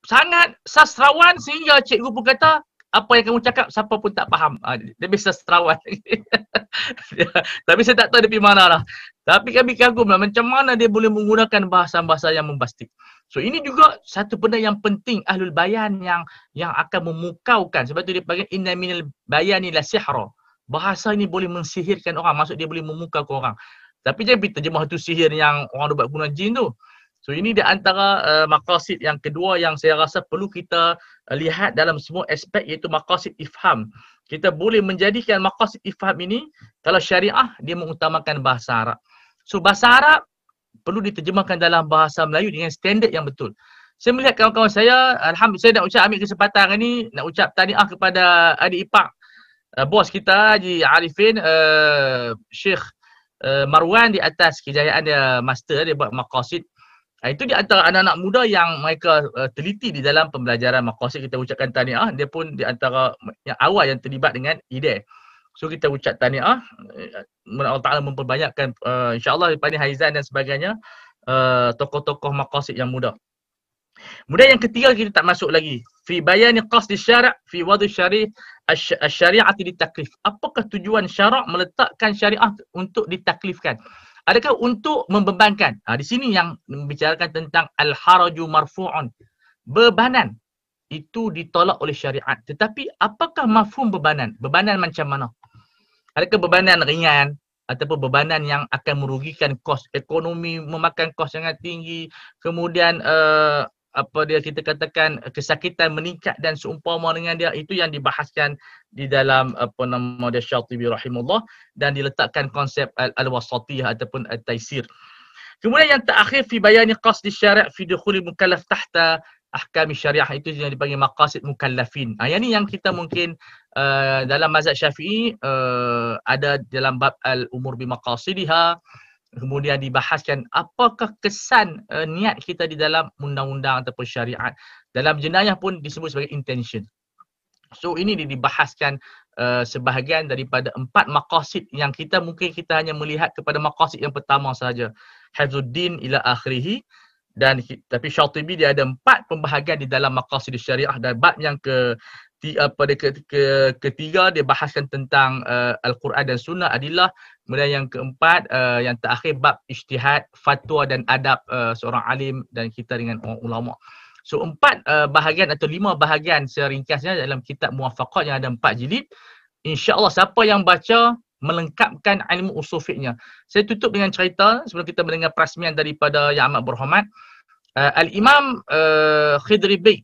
sangat sastrawan sehingga cikgu pun kata apa yang kamu cakap siapa pun tak faham. Uh, dia bisa sastrawan. Tapi saya tak tahu dia pergi mana lah. Tapi kami kagum lah macam mana dia boleh menggunakan bahasa-bahasa yang membastik. So ini juga satu benda yang penting ahlul bayan yang yang akan memukaukan. Sebab tu dia panggil inna minal bayani la sihra. Bahasa ni boleh mensihirkan orang maksud dia boleh memukakan orang. Tapi jangan pergi terjemah tu sihir yang orang buat guna jin tu. So ini di antara uh, maqasid yang kedua yang saya rasa perlu kita uh, lihat dalam semua aspek iaitu maqasid ifham. Kita boleh menjadikan maqasid ifham ini kalau syariah dia mengutamakan bahasa Arab so bahasa Arab perlu diterjemahkan dalam bahasa Melayu dengan standard yang betul. Saya melihat kawan-kawan saya, Alhamdulillah saya nak ucap ambil kesempatan hari ni, nak ucap tahniah kepada adik ipar uh, bos kita Haji Arifin uh, Syekh uh, Marwan di atas kejayaan dia master dia buat maqasid. Uh, itu di antara anak-anak muda yang mereka uh, teliti di dalam pembelajaran maqasid. Kita ucapkan tahniah dia pun di antara yang awal yang terlibat dengan ide so kita ucap tahniah uh, Allah Taala memperbanyakkan uh, insyaallah daripada Haizan dan sebagainya uh, tokoh-tokoh maqasid yang muda Kemudian yang ketiga kita tak masuk lagi. Fi bayani qasdi syara' fi wadu syari' syariat ditaklif. Apakah tujuan syarak meletakkan syariah untuk ditaklifkan? Adakah untuk membebankan? Ha, di sini yang membicarakan tentang al-haraju marfu'un. Bebanan itu ditolak oleh syariat. Tetapi apakah mafhum bebanan? Bebanan macam mana? Adakah bebanan ringan ataupun bebanan yang akan merugikan kos ekonomi, memakan kos yang tinggi, kemudian uh, apa dia kita katakan kesakitan meningkat dan seumpama dengan dia itu yang dibahaskan di dalam apa nama dia Syatibi rahimullah dan diletakkan konsep al-wasatiyah ataupun al-taisir. Kemudian yang terakhir fi bayani qasd syari' fi dukhul mukallaf tahta ahkam syariah itu yang dipanggil maqasid mukallafin. Ha, yang ni yang kita mungkin uh, dalam mazhab Syafi'i uh, ada dalam bab al-umur bi maqasidiha kemudian dibahaskan apakah kesan uh, niat kita di dalam undang-undang ataupun syariat. Dalam jenayah pun disebut sebagai intention. So ini dibahaskan uh, sebahagian daripada empat maqasid yang kita mungkin kita hanya melihat kepada maqasid yang pertama saja hafzuddin ila akhirih dan tapi Syatibi dia ada empat pembahagian di dalam maqasid syariah. Dan bab yang ke pada ke, ke, ketiga dia bahaskan tentang uh, al-Quran dan sunnah adillah. Kemudian yang keempat uh, yang terakhir bab ijtihad fatwa dan adab uh, seorang alim dan kita dengan ulama. So empat uh, bahagian atau lima bahagian seringkasnya dalam kitab muwafaqat yang ada empat jilid. Insyaallah siapa yang baca melengkapkan ilmu usul fiqhnya saya tutup dengan cerita sebelum kita mendengar perasmian daripada yang amat berhormat uh, al-imam uh, Khidri Bey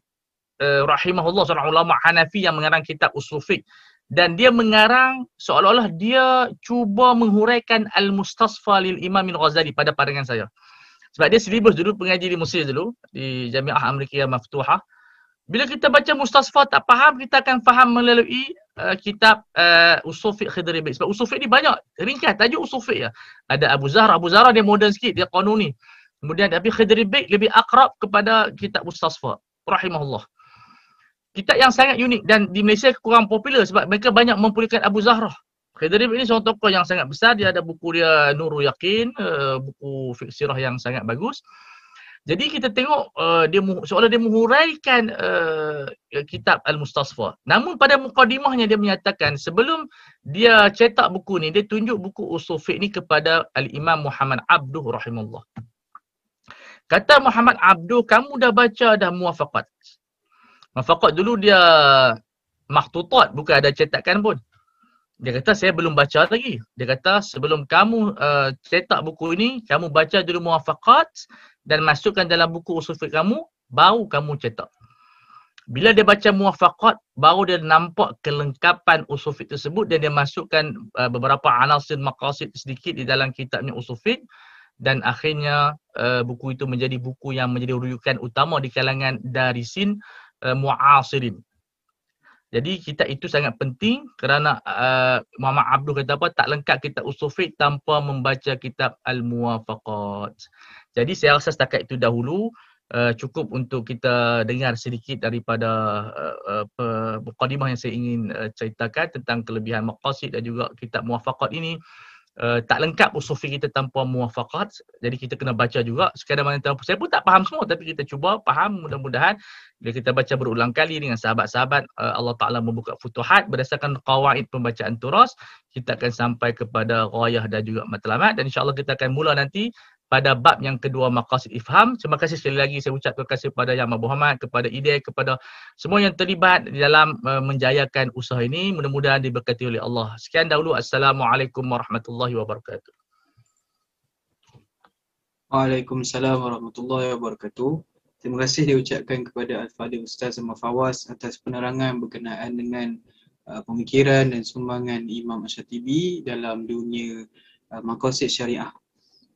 uh, rahimahullah seorang ulama Hanafi yang mengarang kitab usul fiqh dan dia mengarang seolah-olah dia cuba menghuraikan al-mustasfa lil Imam Al-Ghazali pada pandangan saya. Sebab dia silibus dulu pengaji di Mesir dulu di Jamiah Amerika Maftuhah. Bila kita baca mustasfa tak faham kita akan faham melalui uh, kitab uh, usul fiqh Khidri Sebab usul fiqh ni banyak ringkas tajuk usul fiqh ya. Ada Abu Zahra, Abu Zahra dia moden sikit dia qanuni. Kemudian tapi Khidri lebih akrab kepada kitab mustasfa rahimahullah kitab yang sangat unik dan di Malaysia kurang popular sebab mereka banyak mempulikan Abu Zahrah. Khidrib ini seorang tokoh yang sangat besar. Dia ada buku dia Nurul Yakin, uh, buku fiksirah yang sangat bagus. Jadi kita tengok uh, dia seolah dia menghuraikan uh, kitab Al-Mustasfa. Namun pada mukadimahnya dia menyatakan sebelum dia cetak buku ni, dia tunjuk buku usul fiqh ni kepada Al-Imam Muhammad Abduh rahimahullah. Kata Muhammad Abduh, kamu dah baca dah muwafaqat. Mafaqat dulu dia mahtutat bukan ada cetakan pun. Dia kata saya belum baca lagi. Dia kata sebelum kamu uh, cetak buku ini, kamu baca dulu muwafaqat dan masukkan dalam buku usul fiqh kamu, baru kamu cetak. Bila dia baca muwafaqat, baru dia nampak kelengkapan usul fiqh tersebut dan dia masukkan uh, beberapa anasir maqasid sedikit di dalam kitabnya usul fiqh dan akhirnya uh, buku itu menjadi buku yang menjadi rujukan utama di kalangan darisin uh, mu'asirin. Jadi kita itu sangat penting kerana uh, Muhammad Abdul kata apa tak lengkap kita usul fiqh tanpa membaca kitab al-muwafaqat. Jadi saya rasa setakat itu dahulu uh, cukup untuk kita dengar sedikit daripada uh, uh, mukadimah yang saya ingin uh, ceritakan tentang kelebihan maqasid dan juga kitab muwafaqat ini uh, tak lengkap usul fiqh kita tanpa muwafaqat. Jadi kita kena baca juga sekadar mana tahu. Saya pun tak faham semua tapi kita cuba faham mudah-mudahan bila kita baca berulang kali dengan sahabat-sahabat uh, Allah Taala membuka futuhat berdasarkan qawaid pembacaan turas kita akan sampai kepada ghayah dan juga matlamat dan insya-Allah kita akan mula nanti pada bab yang kedua maqasid ifham. Terima kasih sekali lagi saya ucap terima kasih kepada Yang Muhammad, kepada Ide, kepada semua yang terlibat dalam uh, menjayakan usaha ini. Mudah-mudahan diberkati oleh Allah. Sekian dahulu. Assalamualaikum warahmatullahi wabarakatuh. Waalaikumsalam warahmatullahi wabarakatuh. Terima kasih diucapkan kepada Al-Fadhil Ustaz Ahmad Fawaz atas penerangan berkenaan dengan uh, pemikiran dan sumbangan Imam Asyatibi dalam dunia uh, maqasid syariah.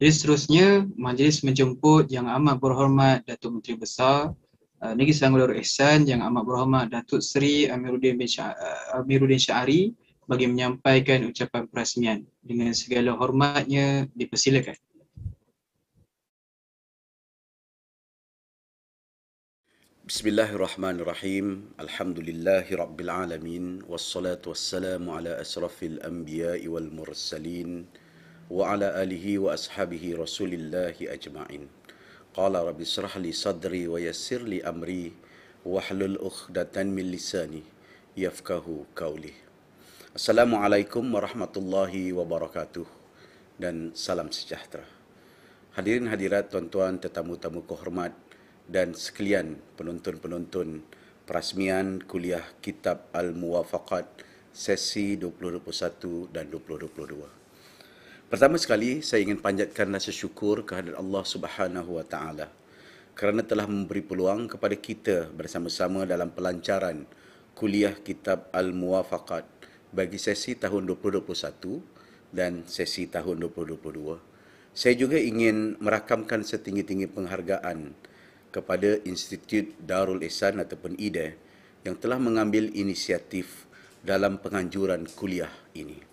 Jadi seterusnya, majlis menjemput yang amat berhormat Datuk Menteri Besar uh, Negeri Selangor Darul yang amat berhormat Datuk Seri Amiruddin bin Sya- uh, Amiruddin Syari bagi menyampaikan ucapan perasmian. Dengan segala hormatnya, dipersilakan. Bismillahirrahmanirrahim. Alhamdulillahirabbilalamin wassalatu wassalamu ala asrafil anbiya'i wal mursalin wa ala alihi wa ashabihi rasulillahi ajma'in. Qala rabbi israh li sadri wa yassir li amri wahlul 'uqdatan min lisani yafqahu qawli. Assalamualaikum warahmatullahi wabarakatuh dan salam sejahtera. Hadirin hadirat tuan-tuan tetamu-tamu kehormat dan sekalian penonton-penonton perasmian kuliah kitab Al-Muwafaqat sesi 2021 dan 2022. Pertama sekali saya ingin panjatkan rasa syukur kehadirat Allah Subhanahu wa taala kerana telah memberi peluang kepada kita bersama-sama dalam pelancaran kuliah kitab Al-Muwafaqat bagi sesi tahun 2021 dan sesi tahun 2022. Saya juga ingin merakamkan setinggi-tinggi penghargaan kepada Institut Darul Ihsan ataupun IDE yang telah mengambil inisiatif dalam penganjuran kuliah ini.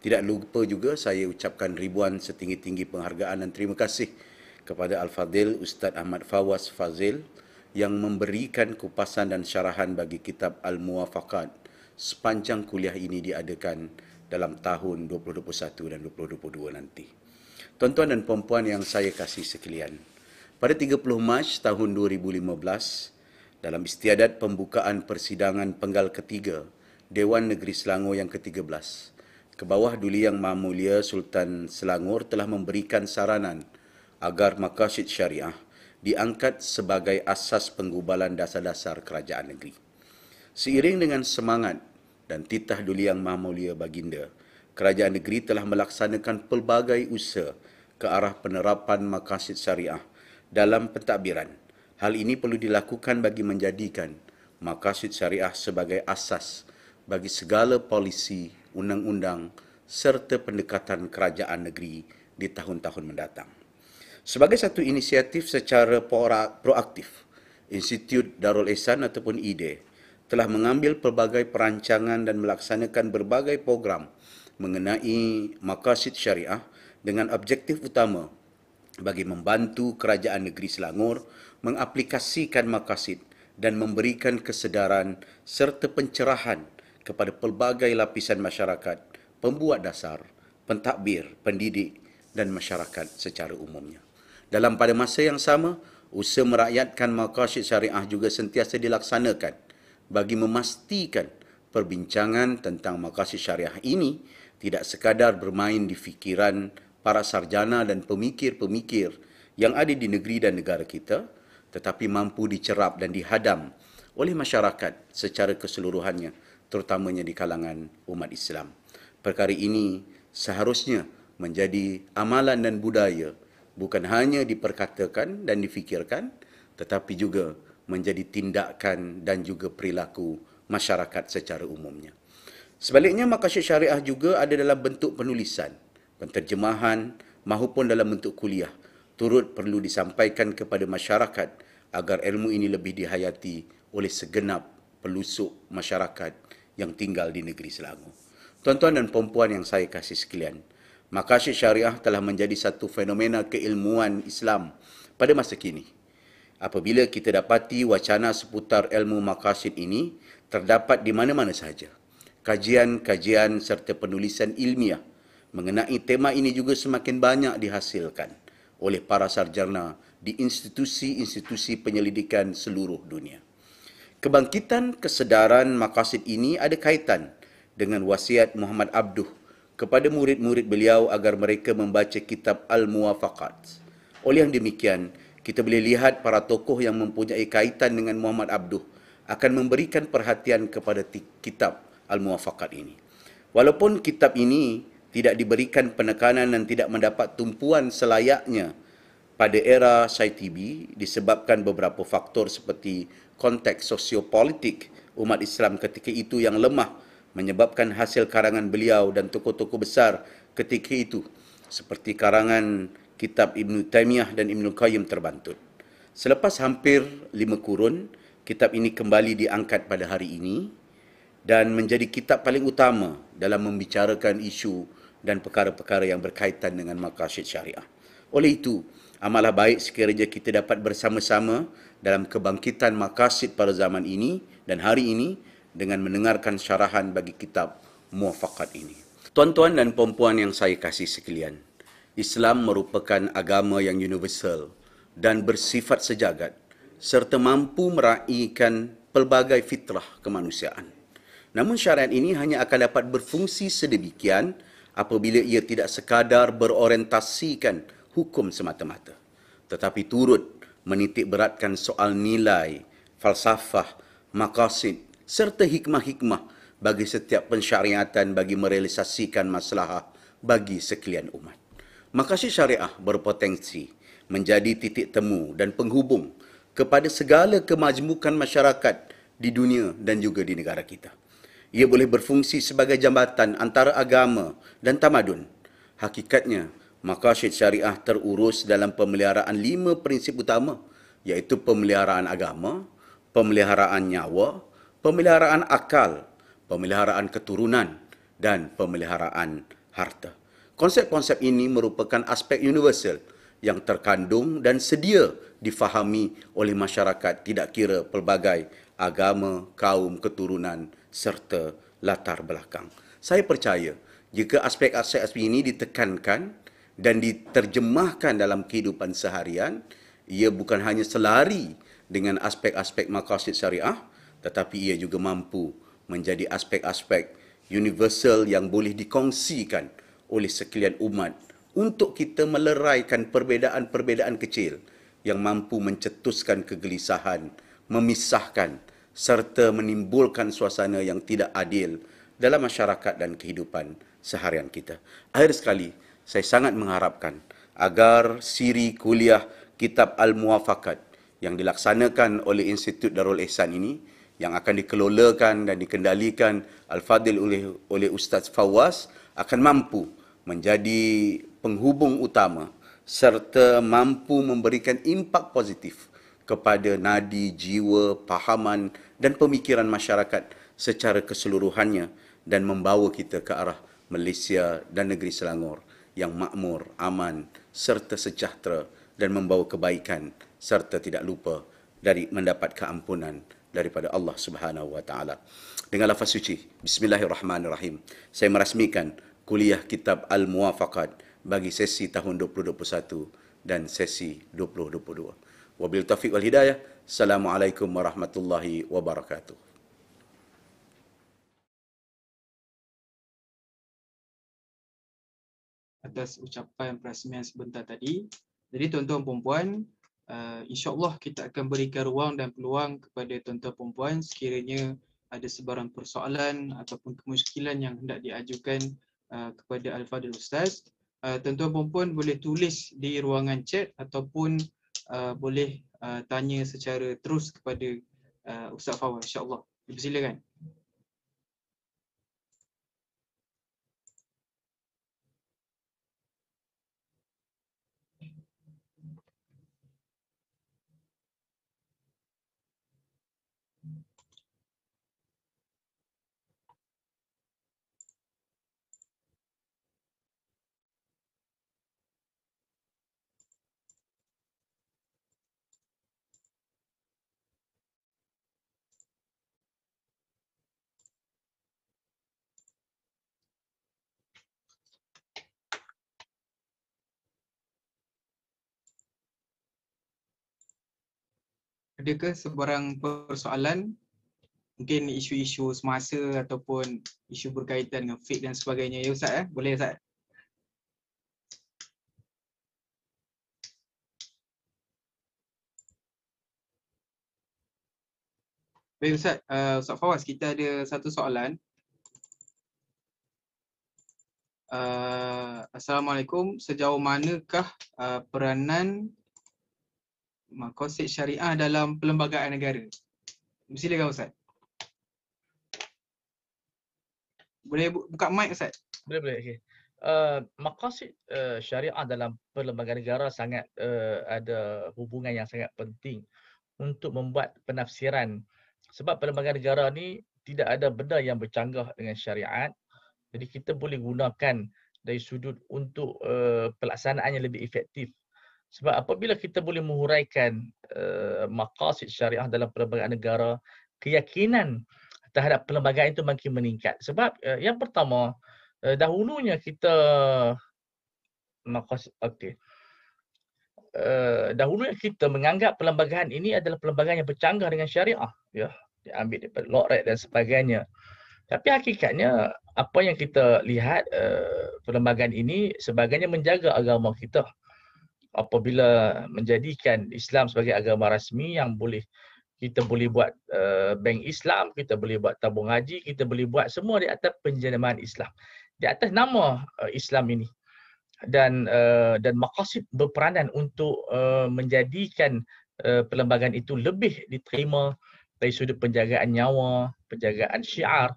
Tidak lupa juga saya ucapkan ribuan setinggi-tinggi penghargaan dan terima kasih kepada Al-Fadil Ustaz Ahmad Fawaz Fazil yang memberikan kupasan dan syarahan bagi kitab Al-Muwafaqat sepanjang kuliah ini diadakan dalam tahun 2021 dan 2022 nanti. Tuan-tuan dan puan-puan yang saya kasih sekalian, pada 30 Mac tahun 2015, dalam istiadat pembukaan persidangan penggal ketiga Dewan Negeri Selangor yang ke-13, ke bawah Duli Yang Mahmulia Sultan Selangor telah memberikan saranan agar makasid syariah diangkat sebagai asas penggubalan dasar-dasar kerajaan negeri. Seiring dengan semangat dan titah Duli Yang Mahmulia Baginda, kerajaan negeri telah melaksanakan pelbagai usaha ke arah penerapan makasid syariah dalam pentadbiran. Hal ini perlu dilakukan bagi menjadikan makasid syariah sebagai asas bagi segala polisi undang-undang serta pendekatan kerajaan negeri di tahun-tahun mendatang. Sebagai satu inisiatif secara proaktif, Institut Darul Ihsan ataupun IDE telah mengambil pelbagai perancangan dan melaksanakan berbagai program mengenai makasid syariah dengan objektif utama bagi membantu kerajaan negeri Selangor mengaplikasikan makasid dan memberikan kesedaran serta pencerahan kepada pelbagai lapisan masyarakat, pembuat dasar, pentadbir, pendidik dan masyarakat secara umumnya. Dalam pada masa yang sama, usaha merakyatkan maqasid syariah juga sentiasa dilaksanakan bagi memastikan perbincangan tentang maqasid syariah ini tidak sekadar bermain di fikiran para sarjana dan pemikir-pemikir yang ada di negeri dan negara kita, tetapi mampu dicerap dan dihadam oleh masyarakat secara keseluruhannya terutamanya di kalangan umat Islam. Perkara ini seharusnya menjadi amalan dan budaya bukan hanya diperkatakan dan difikirkan tetapi juga menjadi tindakan dan juga perilaku masyarakat secara umumnya. Sebaliknya makasyid syariah juga ada dalam bentuk penulisan, penterjemahan maupun dalam bentuk kuliah turut perlu disampaikan kepada masyarakat agar ilmu ini lebih dihayati oleh segenap pelusuk masyarakat yang tinggal di negeri Selangor. Tuan-tuan dan puan yang saya kasih sekalian, makasyid syariah telah menjadi satu fenomena keilmuan Islam pada masa kini. Apabila kita dapati wacana seputar ilmu makasyid ini terdapat di mana-mana sahaja. Kajian-kajian serta penulisan ilmiah mengenai tema ini juga semakin banyak dihasilkan oleh para sarjana di institusi-institusi penyelidikan seluruh dunia. Kebangkitan kesedaran makasid ini ada kaitan dengan wasiat Muhammad Abduh kepada murid-murid beliau agar mereka membaca kitab Al-Muwafaqat. Oleh yang demikian, kita boleh lihat para tokoh yang mempunyai kaitan dengan Muhammad Abduh akan memberikan perhatian kepada kitab Al-Muwafaqat ini. Walaupun kitab ini tidak diberikan penekanan dan tidak mendapat tumpuan selayaknya pada era SAITB disebabkan beberapa faktor seperti konteks sosiopolitik umat Islam ketika itu yang lemah menyebabkan hasil karangan beliau dan tokoh-tokoh besar ketika itu seperti karangan kitab Ibn Taymiyah dan Ibn Qayyim terbantut. Selepas hampir lima kurun, kitab ini kembali diangkat pada hari ini dan menjadi kitab paling utama dalam membicarakan isu dan perkara-perkara yang berkaitan dengan maqasid syariah. Oleh itu, amalah baik sekiranya kita dapat bersama-sama dalam kebangkitan makasid pada zaman ini dan hari ini dengan mendengarkan syarahan bagi kitab muafakat ini. Tuan-tuan dan puan yang saya kasih sekalian, Islam merupakan agama yang universal dan bersifat sejagat serta mampu meraihkan pelbagai fitrah kemanusiaan. Namun syariat ini hanya akan dapat berfungsi sedemikian apabila ia tidak sekadar berorientasikan hukum semata-mata tetapi turut menitik beratkan soal nilai, falsafah, makasid serta hikmah-hikmah bagi setiap pensyariatan bagi merealisasikan masalah bagi sekalian umat. Makasid syariah berpotensi menjadi titik temu dan penghubung kepada segala kemajmukan masyarakat di dunia dan juga di negara kita. Ia boleh berfungsi sebagai jambatan antara agama dan tamadun. Hakikatnya, maqasid syariah terurus dalam pemeliharaan lima prinsip utama iaitu pemeliharaan agama, pemeliharaan nyawa, pemeliharaan akal, pemeliharaan keturunan dan pemeliharaan harta. Konsep-konsep ini merupakan aspek universal yang terkandung dan sedia difahami oleh masyarakat tidak kira pelbagai agama, kaum, keturunan serta latar belakang. Saya percaya jika aspek-aspek ini ditekankan dan diterjemahkan dalam kehidupan seharian, ia bukan hanya selari dengan aspek-aspek maqasid syariah, tetapi ia juga mampu menjadi aspek-aspek universal yang boleh dikongsikan oleh sekalian umat untuk kita meleraikan perbedaan-perbedaan kecil yang mampu mencetuskan kegelisahan, memisahkan serta menimbulkan suasana yang tidak adil dalam masyarakat dan kehidupan seharian kita. Akhir sekali, saya sangat mengharapkan agar siri kuliah Kitab Al-Muwafakat yang dilaksanakan oleh Institut Darul Ihsan ini yang akan dikelolakan dan dikendalikan Al-Fadil oleh oleh Ustaz Fawaz akan mampu menjadi penghubung utama serta mampu memberikan impak positif kepada nadi, jiwa, pahaman dan pemikiran masyarakat secara keseluruhannya dan membawa kita ke arah Malaysia dan negeri Selangor yang makmur, aman serta sejahtera dan membawa kebaikan serta tidak lupa dari mendapat keampunan daripada Allah Subhanahu wa taala. Dengan lafaz suci, bismillahirrahmanirrahim. Saya merasmikan kuliah kitab Al-Muwafaqat bagi sesi tahun 2021 dan sesi 2022. Wabil taufiq wal hidayah. Assalamualaikum warahmatullahi wabarakatuh. Atas ucapan perasmian sebentar tadi. Jadi tuan-tuan perempuan, uh, insyaAllah kita akan berikan ruang dan peluang kepada tuan-tuan perempuan sekiranya ada sebarang persoalan ataupun kemusykilan yang hendak diajukan uh, kepada Al-Fadil Ustaz. Uh, tuan-tuan perempuan boleh tulis di ruangan chat ataupun uh, boleh uh, tanya secara terus kepada uh, Ustaz Fawaz insyaAllah. Silakan. Adakah sebarang persoalan mungkin isu-isu semasa ataupun isu berkaitan dengan fake dan sebagainya ya Ustaz eh? Boleh Ustaz? Baik Ustaz, uh, Ustaz Fawaz kita ada satu soalan. Uh, Assalamualaikum, sejauh manakah uh, peranan konsep syariah dalam perlembagaan negara. Silakan Ustaz. Boleh buka mic Ustaz? Boleh boleh. Okay. Uh, maqasid uh, syariah dalam perlembagaan negara sangat uh, ada hubungan yang sangat penting untuk membuat penafsiran sebab perlembagaan negara ni tidak ada benda yang bercanggah dengan syariat jadi kita boleh gunakan dari sudut untuk uh, pelaksanaannya lebih efektif sebab apabila kita boleh menghuraikan uh, maqasid syariah dalam perlembagaan negara, keyakinan terhadap perlembagaan itu makin meningkat. Sebab uh, yang pertama, uh, dahulunya kita maqasid okey. Uh, dahulunya kita menganggap perlembagaan ini adalah perlembagaan yang bercanggah dengan syariah, ya, diambil daripada Lorek dan sebagainya. Tapi hakikatnya apa yang kita lihat uh, perlembagaan ini sebagainya menjaga agama kita apabila menjadikan Islam sebagai agama rasmi yang boleh kita boleh buat uh, bank Islam, kita boleh buat tabung haji, kita boleh buat semua di atas penjenamaan Islam. Di atas nama uh, Islam ini. dan uh, dan maqasid berperanan untuk uh, menjadikan uh, perlembagaan itu lebih diterima dari sudut penjagaan nyawa, penjagaan syiar.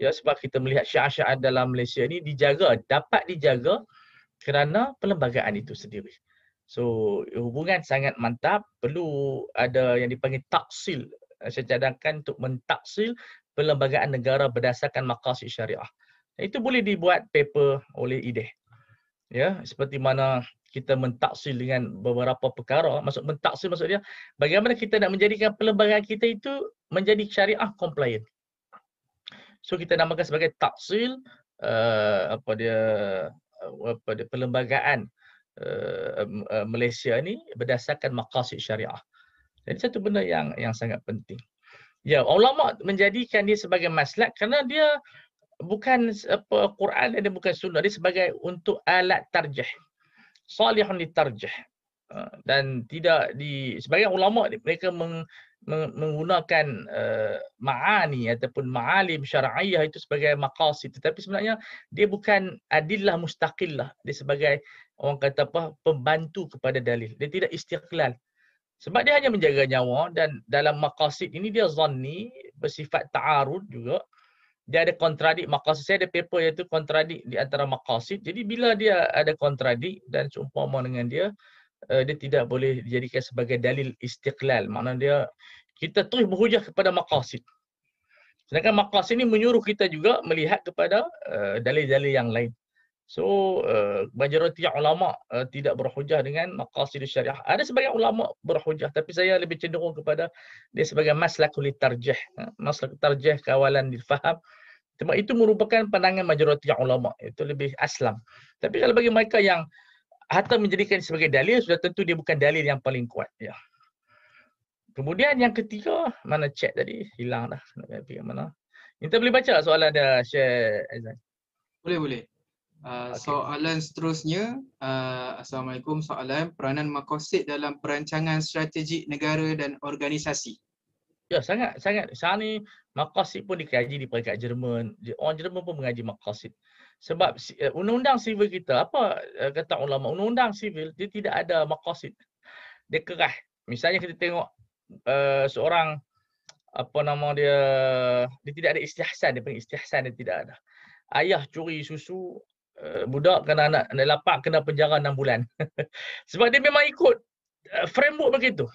Ya sebab kita melihat syiar-syiar dalam Malaysia ini dijaga, dapat dijaga kerana perlembagaan itu sendiri. So hubungan sangat mantap, perlu ada yang dipanggil taksil. Saya cadangkan untuk mentaksil perlembagaan negara berdasarkan maqasid syariah. Itu boleh dibuat paper oleh IDEH ya seperti mana kita mentaksil dengan beberapa perkara maksud mentaksil maksudnya bagaimana kita nak menjadikan perlembagaan kita itu menjadi syariah compliant so kita namakan sebagai taksil uh, apa dia uh, apa dia perlembagaan uh, uh, Malaysia ni berdasarkan maqasid syariah. Jadi satu benda yang yang sangat penting. Ya ulama menjadikan dia sebagai maslak kerana dia bukan apa Quran dia bukan sunnah dia sebagai untuk alat tarjih. Salihun litarjih uh, dan tidak di sebagai ulama mereka meng, menggunakan uh, maani ataupun maalim syar'iyah itu sebagai maqasid. Tetapi sebenarnya dia bukan adillah mustaqillah. Dia sebagai orang kata apa pembantu kepada dalil. Dia tidak istiqlal. Sebab dia hanya menjaga nyawa dan dalam maqasid ini dia zanni bersifat ta'arud juga. Dia ada kontradik maqasid saya ada paper iaitu kontradik di antara maqasid. Jadi bila dia ada kontradik dan seumpama dengan dia uh, dia tidak boleh dijadikan sebagai dalil istiqlal. Maknanya dia kita terus berhujah kepada maqasid. Sedangkan maqasid ini menyuruh kita juga melihat kepada uh, dalil-dalil yang lain. So uh, majoriti ulama uh, tidak berhujah dengan maqasid syariah. Ada sebagian ulama berhujah tapi saya lebih cenderung kepada dia sebagai maslakul tarjih. Maslakul tarjih kawalan difaham sebab itu merupakan pandangan majoriti ulama. Itu lebih aslam. Tapi kalau bagi mereka yang hatta menjadikan sebagai dalil, sudah tentu dia bukan dalil yang paling kuat. Ya. Kemudian yang ketiga, mana chat tadi? Hilang dah. Nak pergi mana? Kita boleh baca soalan ada share Azan. Boleh, boleh. Uh, okay. Soalan seterusnya, uh, Assalamualaikum. Soalan peranan makosid dalam perancangan strategik negara dan organisasi. Ya sangat sangat sekarang ni maqasid pun dikaji di peringkat Jerman. Orang Jerman pun mengaji maqasid. Sebab uh, undang-undang sivil kita apa uh, kata ulama undang-undang sivil dia tidak ada maqasid. Dia kerah. Misalnya kita tengok uh, seorang apa nama dia dia tidak ada istihsan dia panggil istihsan dia tidak ada. Ayah curi susu uh, budak kena anak anak lapak kena penjara 6 bulan. Sebab dia memang ikut uh, framework begitu.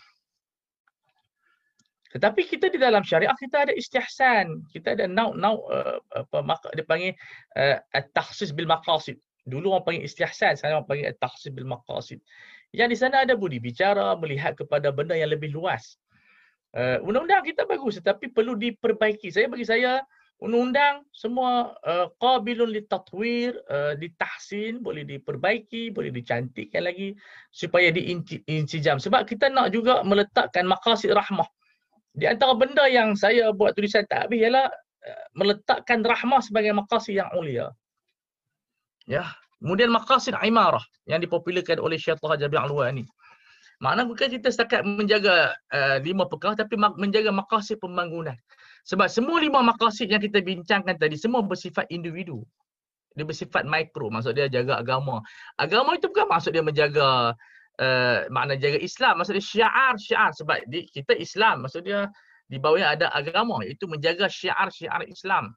Tetapi kita di dalam syariah kita ada istihsan. Kita ada nau nau uh, apa maka dia panggil uh, at-takhsis bil maqasid. Dulu orang panggil istihsan, sekarang orang panggil at-takhsis bil maqasid. Yang di sana ada budi bicara melihat kepada benda yang lebih luas. Uh, undang-undang kita bagus tetapi perlu diperbaiki. Saya bagi saya undang-undang semua uh, qabilun litatwir, uh, ditahsin, boleh diperbaiki, boleh dicantikkan lagi supaya diinsijam. Sebab kita nak juga meletakkan maqasid rahmah di antara benda yang saya buat tulisan tak habis ialah uh, meletakkan rahmah sebagai maqasid yang ulia. Ya. Kemudian maqasid imarah yang dipopularkan oleh Syekh Taha Jabir Al-Wani. Makna bukan kita setakat menjaga uh, lima perkara tapi menjaga maqasid pembangunan. Sebab semua lima maqasid yang kita bincangkan tadi semua bersifat individu. Dia bersifat mikro. Maksud dia jaga agama. Agama itu bukan maksud dia menjaga uh, makna jaga Islam. Maksudnya syiar syiar. Sebab di, kita Islam maksudnya di bawahnya ada agama itu menjaga syiar syiar Islam.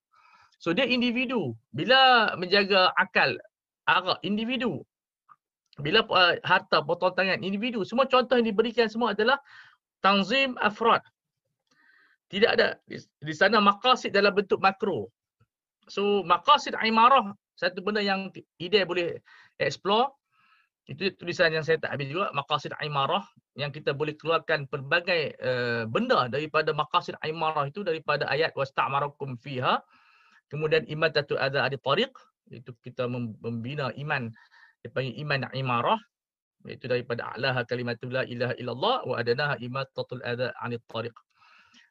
So dia individu. Bila menjaga akal arak individu. Bila uh, harta potong tangan individu. Semua contoh yang diberikan semua adalah tanzim afrad tidak ada. Di, di sana maqasid dalam bentuk makro. So maqasid imarah satu benda yang ide boleh explore itu tulisan yang saya tak habis juga maqasid imarah yang kita boleh keluarkan pelbagai uh, benda daripada maqasid imarah itu daripada ayat wasta'marakum fiha kemudian imatatu adza adi tariq itu kita membina iman dipanggil iman imarah iaitu daripada a'laha kalimatul la ilaha illallah wa adanaha imatatul adza ani tariq.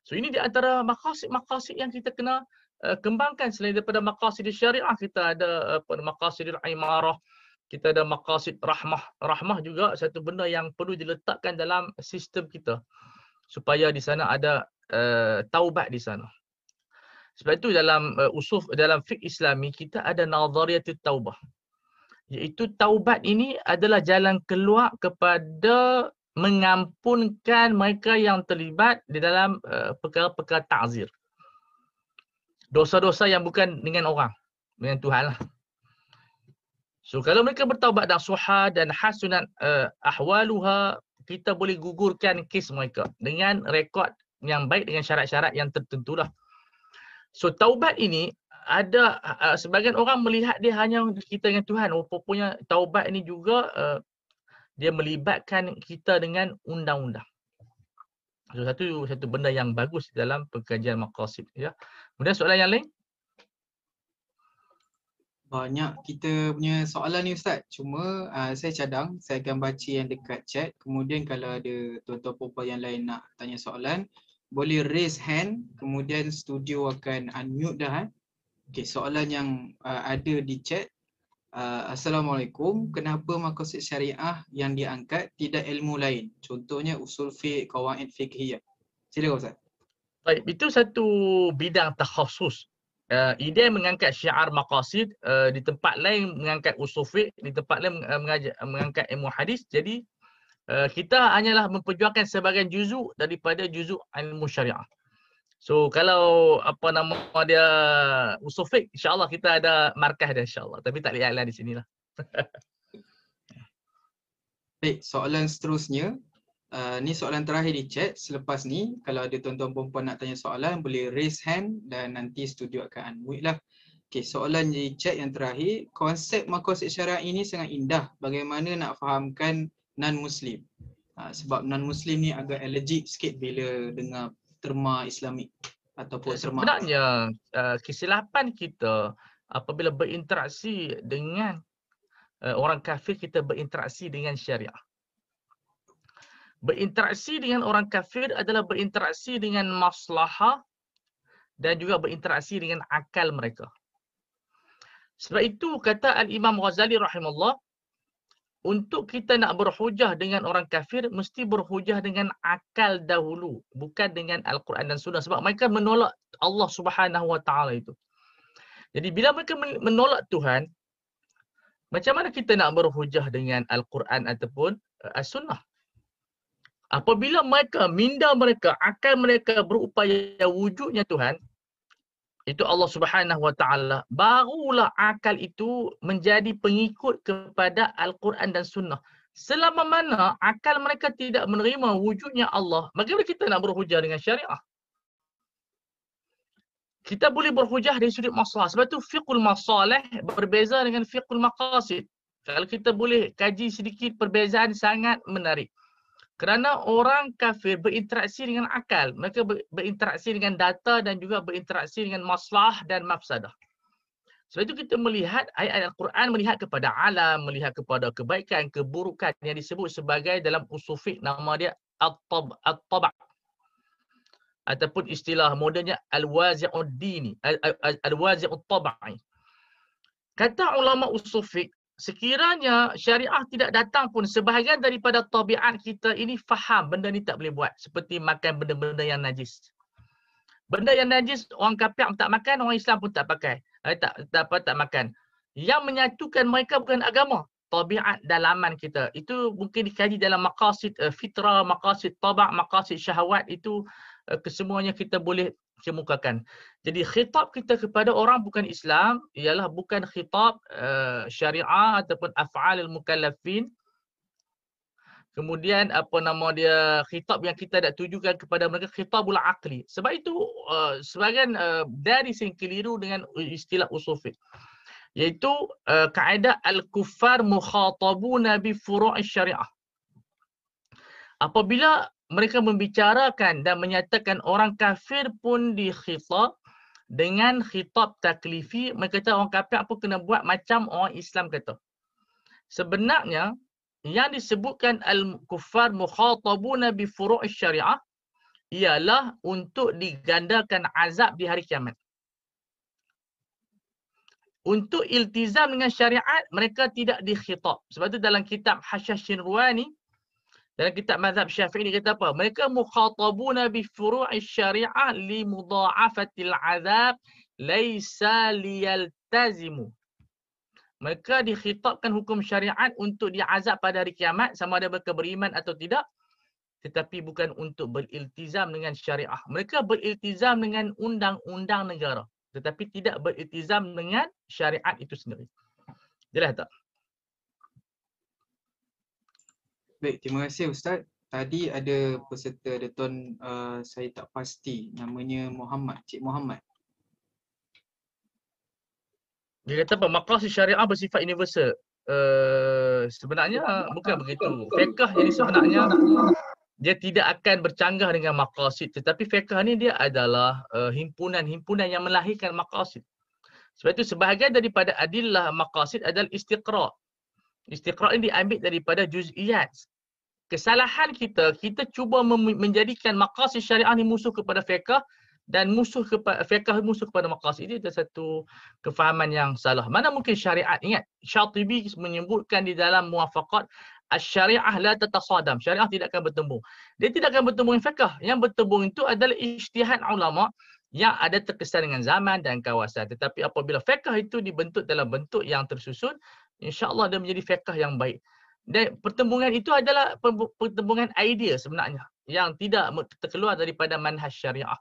So ini di antara maqasid-maqasid yang kita kena uh, kembangkan. Selain daripada maqasid syariah kita ada uh, maqasid imarah kita ada maqasid rahmah. Rahmah juga satu benda yang perlu diletakkan dalam sistem kita supaya di sana ada uh, taubat di sana. Sebab itu dalam uh, usul dalam fiqh Islami kita ada nazariyatut taubah. Iaitu taubat ini adalah jalan keluar kepada mengampunkan mereka yang terlibat di dalam uh, perkara-perkara ta'zir. Dosa-dosa yang bukan dengan orang, dengan Tuhan lah. So kalau mereka bertaubat dan suha dan hasunat uh, ahwaluha, kita boleh gugurkan kes mereka dengan rekod yang baik dengan syarat-syarat yang tertentu lah. So taubat ini ada uh, sebagian orang melihat dia hanya kita dengan Tuhan. Rupanya taubat ini juga uh, dia melibatkan kita dengan undang-undang. So satu satu benda yang bagus dalam pengkajian maqasid ya. Kemudian soalan yang lain? Banyak kita punya soalan ni Ustaz. Cuma uh, saya cadang, saya akan baca yang dekat chat. Kemudian kalau ada tuan-tuan perempuan yang lain nak tanya soalan, boleh raise hand. Kemudian studio akan unmute dah. Eh. Okay, soalan yang uh, ada di chat. Uh, Assalamualaikum, kenapa makosid syariah yang diangkat tidak ilmu lain? Contohnya usul fiqh, kawaid fiqhiyah. Silakan Ustaz. Baik, itu satu bidang takhasus uh, ide mengangkat syiar maqasid uh, di tempat lain mengangkat usul fiqh di tempat lain uh, mengajar, mengangkat ilmu hadis. Jadi uh, kita hanyalah memperjuangkan sebagian juzuk daripada juzuk ilmu syariah. So kalau apa nama dia usul fiqh insyaallah kita ada markah dia insyaallah. Tapi tak lihat lah di sinilah. Baik, soalan seterusnya Uh, ni soalan terakhir di chat. Selepas ni, kalau ada tuan-tuan perempuan nak tanya soalan, boleh raise hand dan nanti studio akan unmute lah. Okay, soalan di chat yang terakhir. Konsep makosid syariah ini sangat indah. Bagaimana nak fahamkan non-Muslim? Uh, sebab non-Muslim ni agak allergic sikit bila dengar terma Islamik ataupun terma Sebenarnya uh, kesilapan kita apabila berinteraksi dengan uh, orang kafir, kita berinteraksi dengan syariah berinteraksi dengan orang kafir adalah berinteraksi dengan maslahah dan juga berinteraksi dengan akal mereka. Sebab itu kata Al-Imam Ghazali rahimahullah, untuk kita nak berhujah dengan orang kafir, mesti berhujah dengan akal dahulu. Bukan dengan Al-Quran dan Sunnah. Sebab mereka menolak Allah subhanahu wa ta'ala itu. Jadi bila mereka menolak Tuhan, macam mana kita nak berhujah dengan Al-Quran ataupun uh, As-Sunnah? Apabila mereka, minda mereka, akal mereka berupaya wujudnya Tuhan, itu Allah Subhanahu Wa Taala barulah akal itu menjadi pengikut kepada Al-Quran dan Sunnah. Selama mana akal mereka tidak menerima wujudnya Allah, bagaimana kita nak berhujah dengan syariah? Kita boleh berhujah dari sudut masalah. Sebab tu fiqhul masalah berbeza dengan fiqhul maqasid. Kalau kita boleh kaji sedikit perbezaan sangat menarik. Kerana orang kafir berinteraksi dengan akal. Mereka berinteraksi dengan data dan juga berinteraksi dengan maslah dan mafsadah. Sebab itu kita melihat ayat-ayat Al-Quran melihat kepada alam, melihat kepada kebaikan, keburukan yang disebut sebagai dalam usufik nama dia At-Tab' ataupun istilah modennya Al-Wazi'ud Dini, Al-Wazi'ud Tab'i. Kata ulama usufik, sekiranya syariah tidak datang pun sebahagian daripada tabiat kita ini faham benda ni tak boleh buat seperti makan benda-benda yang najis. Benda yang najis orang kafir tak makan, orang Islam pun tak pakai. Eh, tak tak apa tak makan. Yang menyatukan mereka bukan agama, tabiat dalaman kita. Itu mungkin dikaji dalam maqasid uh, fitrah, maqasid tabak, maqasid syahwat itu uh, kesemuanya kita boleh kemukakan. Jadi khitab kita kepada orang bukan Islam ialah bukan khitab uh, syariah ataupun af'alul mukallafin. Kemudian apa nama dia khitab yang kita nak tujukan kepada mereka khitabul aqli. Sebab itu uh, sebagian uh, dari sing keliru dengan istilah usul iaitu uh, kaedah al-kuffar mukhatabuna bi furu'i syariah. Apabila mereka membicarakan dan menyatakan orang kafir pun dikhitab dengan khitab taklifi mereka kata orang kafir apa kena buat macam orang Islam kata. Sebenarnya yang disebutkan al-kuffar mukhatabuna bi furu' syariah ialah untuk digandakan azab di hari kiamat. Untuk iltizam dengan syariat mereka tidak dikhitab sebab tu dalam kitab Hasyash Shinruani dalam kitab mazhab syafi'i ni kata apa? Mereka mukhatabuna bi furu'i syariah li mudha'afatil azab laisa liyaltazimu. Mereka dikhitabkan hukum syariat untuk diazab pada hari kiamat sama ada mereka beriman atau tidak tetapi bukan untuk beriltizam dengan syariah. Mereka beriltizam dengan undang-undang negara tetapi tidak beriltizam dengan syariat itu sendiri. Jelas tak? Baik, terima kasih Ustaz. Tadi ada peserta ada tuan uh, saya tak pasti namanya Muhammad, Cik Muhammad. Dia kata? Maqasid syariah bersifat universal. Uh, sebenarnya bukan begitu. Fiqh ini sebenarnya dia tidak akan bercanggah dengan maqasid tetapi fiqh ni dia adalah uh, himpunan-himpunan yang melahirkan maqasid. Sebab itu sebahagian daripada adillah maqasid adalah istiqra. Istiqra ini diambil daripada juz'iyat. Kesalahan kita, kita cuba menjadikan maqasid syariah ni musuh kepada fiqh dan musuh kepada fiqh musuh kepada maqasid ini ada satu kefahaman yang salah. Mana mungkin syariat ingat Syatibi menyebutkan di dalam muwafaqat syariah la tatasadam. Syariah tidak akan bertemu. Dia tidak akan bertemu dengan fiqh. Yang bertemu itu adalah ijtihad ulama yang ada terkesan dengan zaman dan kawasan. Tetapi apabila fiqh itu dibentuk dalam bentuk yang tersusun, insya-Allah dia menjadi fiqh yang baik. Dan pertembungan itu adalah pertembungan idea sebenarnya yang tidak terkeluar daripada manhaj syariah.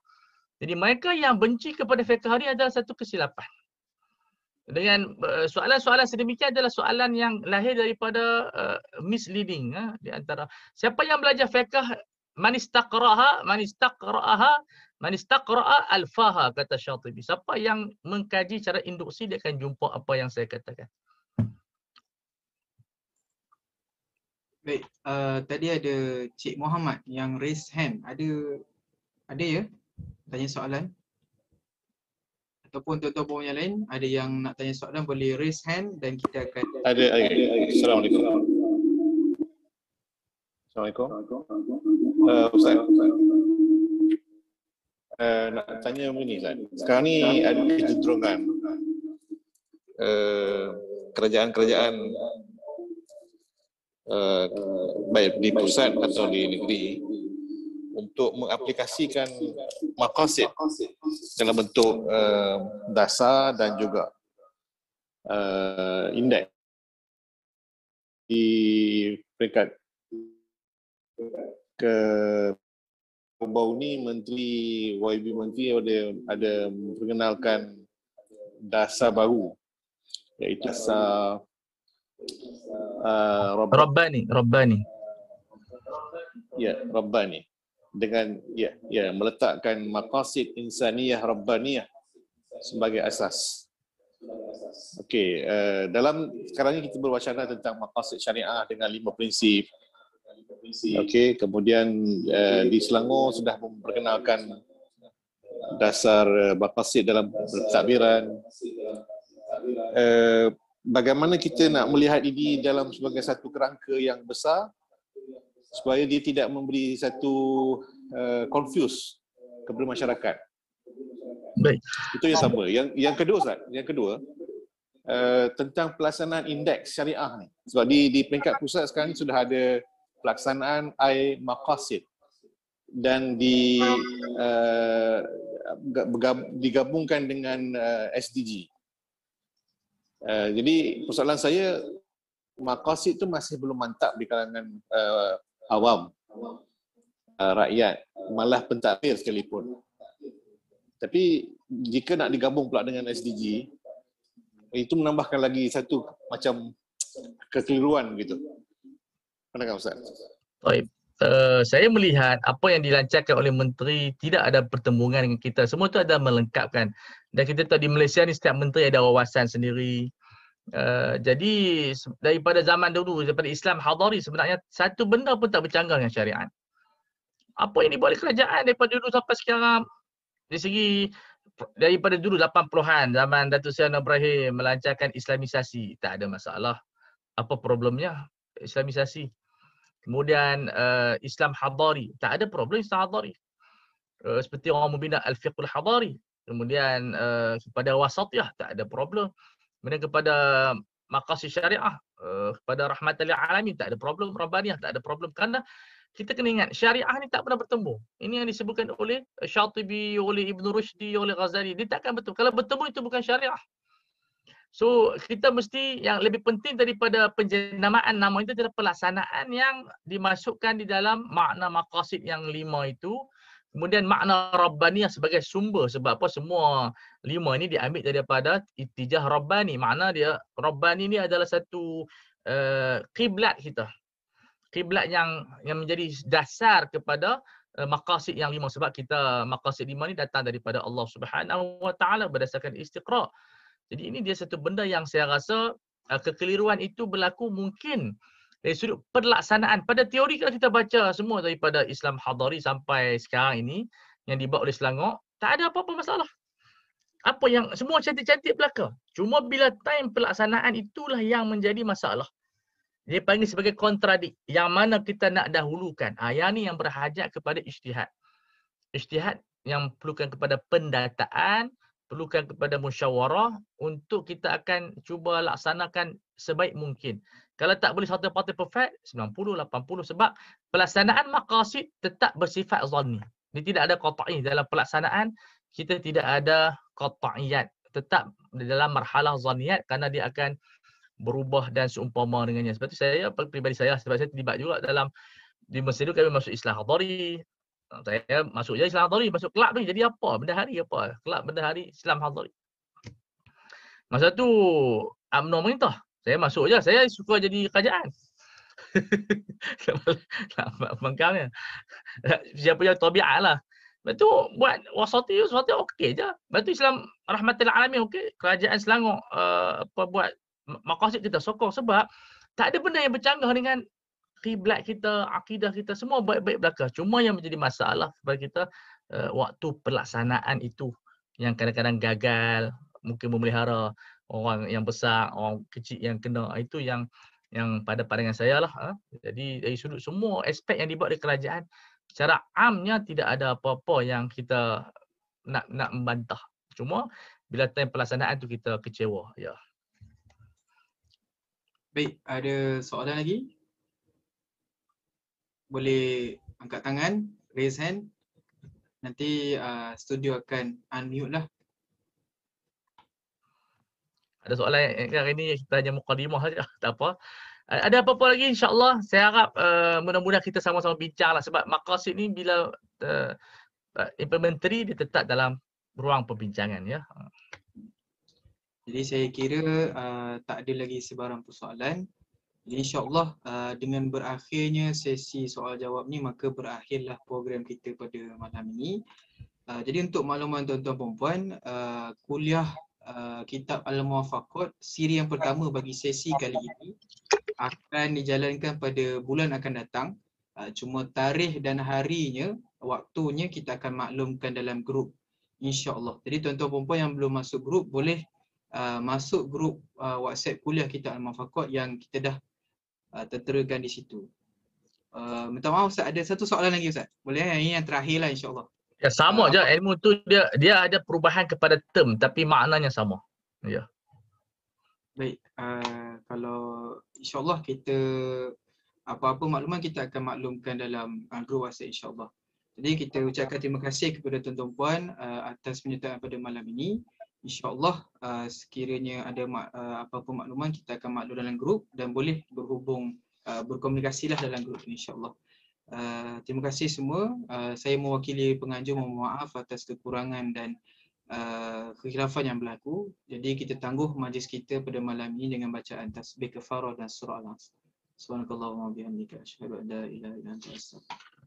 Jadi mereka yang benci kepada fiqh hari adalah satu kesilapan. Dengan uh, soalan-soalan sedemikian adalah soalan yang lahir daripada uh, misleading uh, di antara siapa yang belajar fiqh man istaqraha man istaqraha man istaqraa alfaha kata Syatibi. Siapa yang mengkaji cara induksi dia akan jumpa apa yang saya katakan. Baik, uh, tadi ada Cik Muhammad yang raise hand. Ada ada ya? tanya soalan? Ataupun tuan-tuan yang lain ada yang nak tanya soalan boleh raise hand dan kita akan ada ada assalamualaikum. Assalamualaikum. Uh, ustaz. Uh, nak tanya begini ustaz. Sekarang ni ada kecenderungan uh, kerajaan-kerajaan uh, baik di pusat atau di negeri untuk mengaplikasikan maqasid dalam bentuk uh, dasar dan juga uh, indeks di peringkat ke bau ni menteri YB menteri ada ada perkenalkan dasar baru iaitu dasar uh, Rabbani Rabbani ya Rabbani dengan ya ya meletakkan maqasid insaniyah rabbaniyah sebagai asas. Okey, uh, dalam sekarang ini kita berwacana tentang maqasid syariah dengan lima prinsip. Okey, kemudian uh, di Selangor sudah memperkenalkan dasar uh, maqasid dalam takbiran. Uh, bagaimana kita nak melihat ini dalam sebagai satu kerangka yang besar supaya dia tidak memberi satu uh, confuse kepada masyarakat. Baik. Itu yang sama. Yang yang kedua Ustaz, yang kedua uh, tentang pelaksanaan indeks syariah ni. Sebab di di peringkat pusat sekarang ni sudah ada pelaksanaan I maqasid dan di uh, digabungkan dengan uh, SDG. Uh, jadi persoalan saya maqasid tu masih belum mantap di kalangan uh, awam. Uh, rakyat. Malah pentadbir sekalipun. Tapi jika nak digabung pula dengan SDG itu menambahkan lagi satu macam kekeliruan gitu. Pandangan Ustaz? Baik. Uh, saya melihat apa yang dilancarkan oleh menteri tidak ada pertembungan dengan kita. Semua itu ada melengkapkan. Dan kita tahu di Malaysia ni setiap menteri ada wawasan sendiri. Uh, jadi daripada zaman dulu daripada Islam hadari sebenarnya satu benda pun tak bercanggah dengan syariat. Apa yang dibuat oleh kerajaan daripada dulu sampai sekarang dari segi daripada dulu 80-an zaman Datuk Seri Ibrahim melancarkan islamisasi tak ada masalah. Apa problemnya islamisasi? Kemudian uh, Islam hadari tak ada problem Islam hadari. Uh, seperti orang membina al-fiqh al-hadari. Kemudian uh, kepada wasatiyah tak ada problem. Kemudian kepada maqasid syariah, uh, kepada rahmatan alamin tak ada problem, rabbaniyah tak ada problem kerana kita kena ingat syariah ni tak pernah bertemu. Ini yang disebutkan oleh Syatibi, oleh Ibn Rushdi, oleh Ghazali. Dia takkan bertemu. Kalau bertemu itu bukan syariah. So kita mesti yang lebih penting daripada penjenamaan nama itu adalah pelaksanaan yang dimasukkan di dalam makna maqasid yang lima itu. Kemudian makna Rabbaniyah sebagai sumber sebab apa semua lima ini diambil daripada itijah Rabbani. Makna dia Rabbani ini adalah satu uh, kiblat kita. Kiblat yang yang menjadi dasar kepada uh, maqasid yang lima sebab kita maqasid lima ini datang daripada Allah Subhanahu Wa Taala berdasarkan istiqra. Jadi ini dia satu benda yang saya rasa uh, kekeliruan itu berlaku mungkin dari sudut pelaksanaan. Pada teori kalau kita baca semua daripada Islam Hadari sampai sekarang ini yang dibawa oleh Selangor, tak ada apa-apa masalah. Apa yang semua cantik-cantik belaka. Cuma bila time pelaksanaan itulah yang menjadi masalah. Dia panggil sebagai kontradik. Yang mana kita nak dahulukan. Ha, yang ni yang berhajat kepada ijtihad. Ijtihad yang perlukan kepada pendataan, perlukan kepada musyawarah untuk kita akan cuba laksanakan sebaik mungkin. Kalau tak boleh satu parti perfect, 90, 80 sebab pelaksanaan maqasid tetap bersifat zanni. Dia tidak ada qat'i dalam pelaksanaan, kita tidak ada qat'iyat. Tetap dalam marhalah zanniyat kerana dia akan berubah dan seumpama dengannya. Sebab itu saya, pribadi saya, sebab saya terlibat juga dalam di Mesir itu kami masuk Islah Hadari, saya masuk je Islam Hadari, masuk kelab ni jadi apa? Benda hari apa? Kelab benda hari Islam Hadari. Masa tu UMNO merintah. Saya masuk je, saya suka jadi kerajaan. Bangkangnya. Siapa yang tabiat lah. Lepas tu buat wasati tu wasati okey je. Lepas tu Islam rahmatil alamin okey. Kerajaan Selangor uh, apa buat maqasid kita sokong sebab tak ada benda yang bercanggah dengan kiblat kita, akidah kita semua baik-baik belaka. Cuma yang menjadi masalah kepada kita uh, waktu pelaksanaan itu yang kadang-kadang gagal, mungkin memelihara orang yang besar, orang kecil yang kena. Itu yang yang pada pandangan saya lah. Ha? Jadi dari sudut semua aspek yang dibuat di kerajaan, secara amnya tidak ada apa-apa yang kita nak nak membantah. Cuma bila time pelaksanaan tu kita kecewa. Ya. Baik, ada soalan lagi? Boleh angkat tangan, raise hand. Nanti uh, studio akan unmute lah. Ada soalan yang hari ni kita hanya mukadimah saja, tak apa. Ada apa-apa lagi insyaAllah saya harap uh, mudah-mudahan kita sama-sama bincang lah sebab maqasid ni bila uh, implementary dia tetap dalam ruang perbincangan ya. Jadi saya kira uh, tak ada lagi sebarang persoalan. InsyaAllah uh, dengan berakhirnya sesi soal jawab ni maka berakhirlah program kita pada malam ini. Uh, jadi untuk makluman tuan-tuan perempuan, uh, kuliah uh, kitab Al-Muwafaqat siri yang pertama bagi sesi kali ini akan dijalankan pada bulan akan datang. Uh, cuma tarikh dan harinya, waktunya kita akan maklumkan dalam grup insyaAllah. Jadi tuan-tuan perempuan yang belum masuk grup boleh uh, masuk grup uh, WhatsApp kuliah kita Al-Muwafaqat yang kita dah uh, terterakan di situ. Uh, minta maaf Ustaz, ada satu soalan lagi Ustaz. Boleh yang ini yang terakhir lah insyaAllah. Ya sama uh, je ilmu tu dia dia ada perubahan kepada term tapi maknanya sama. Ya. Baik, uh, kalau insyaAllah kita apa-apa makluman kita akan maklumkan dalam uh, group WhatsApp insyaAllah. Jadi kita ucapkan terima kasih kepada tuan-tuan puan uh, atas penyertaan pada malam ini insyaAllah uh, sekiranya ada mak, uh, apa-apa makluman kita akan maklum dalam grup dan boleh berhubung uh, berkomunikasilah dalam grup insyaAllah. Uh, terima kasih semua. Uh, saya mewakili penganjur mohon maaf atas kekurangan dan uh, kekhilafan yang berlaku. Jadi kita tangguh majlis kita pada malam ini dengan bacaan tasbih kefarah dan surah Al-Asr. Subhanakallahumma bihamdika asyhadu an la ilaha illa anta astaghfiruka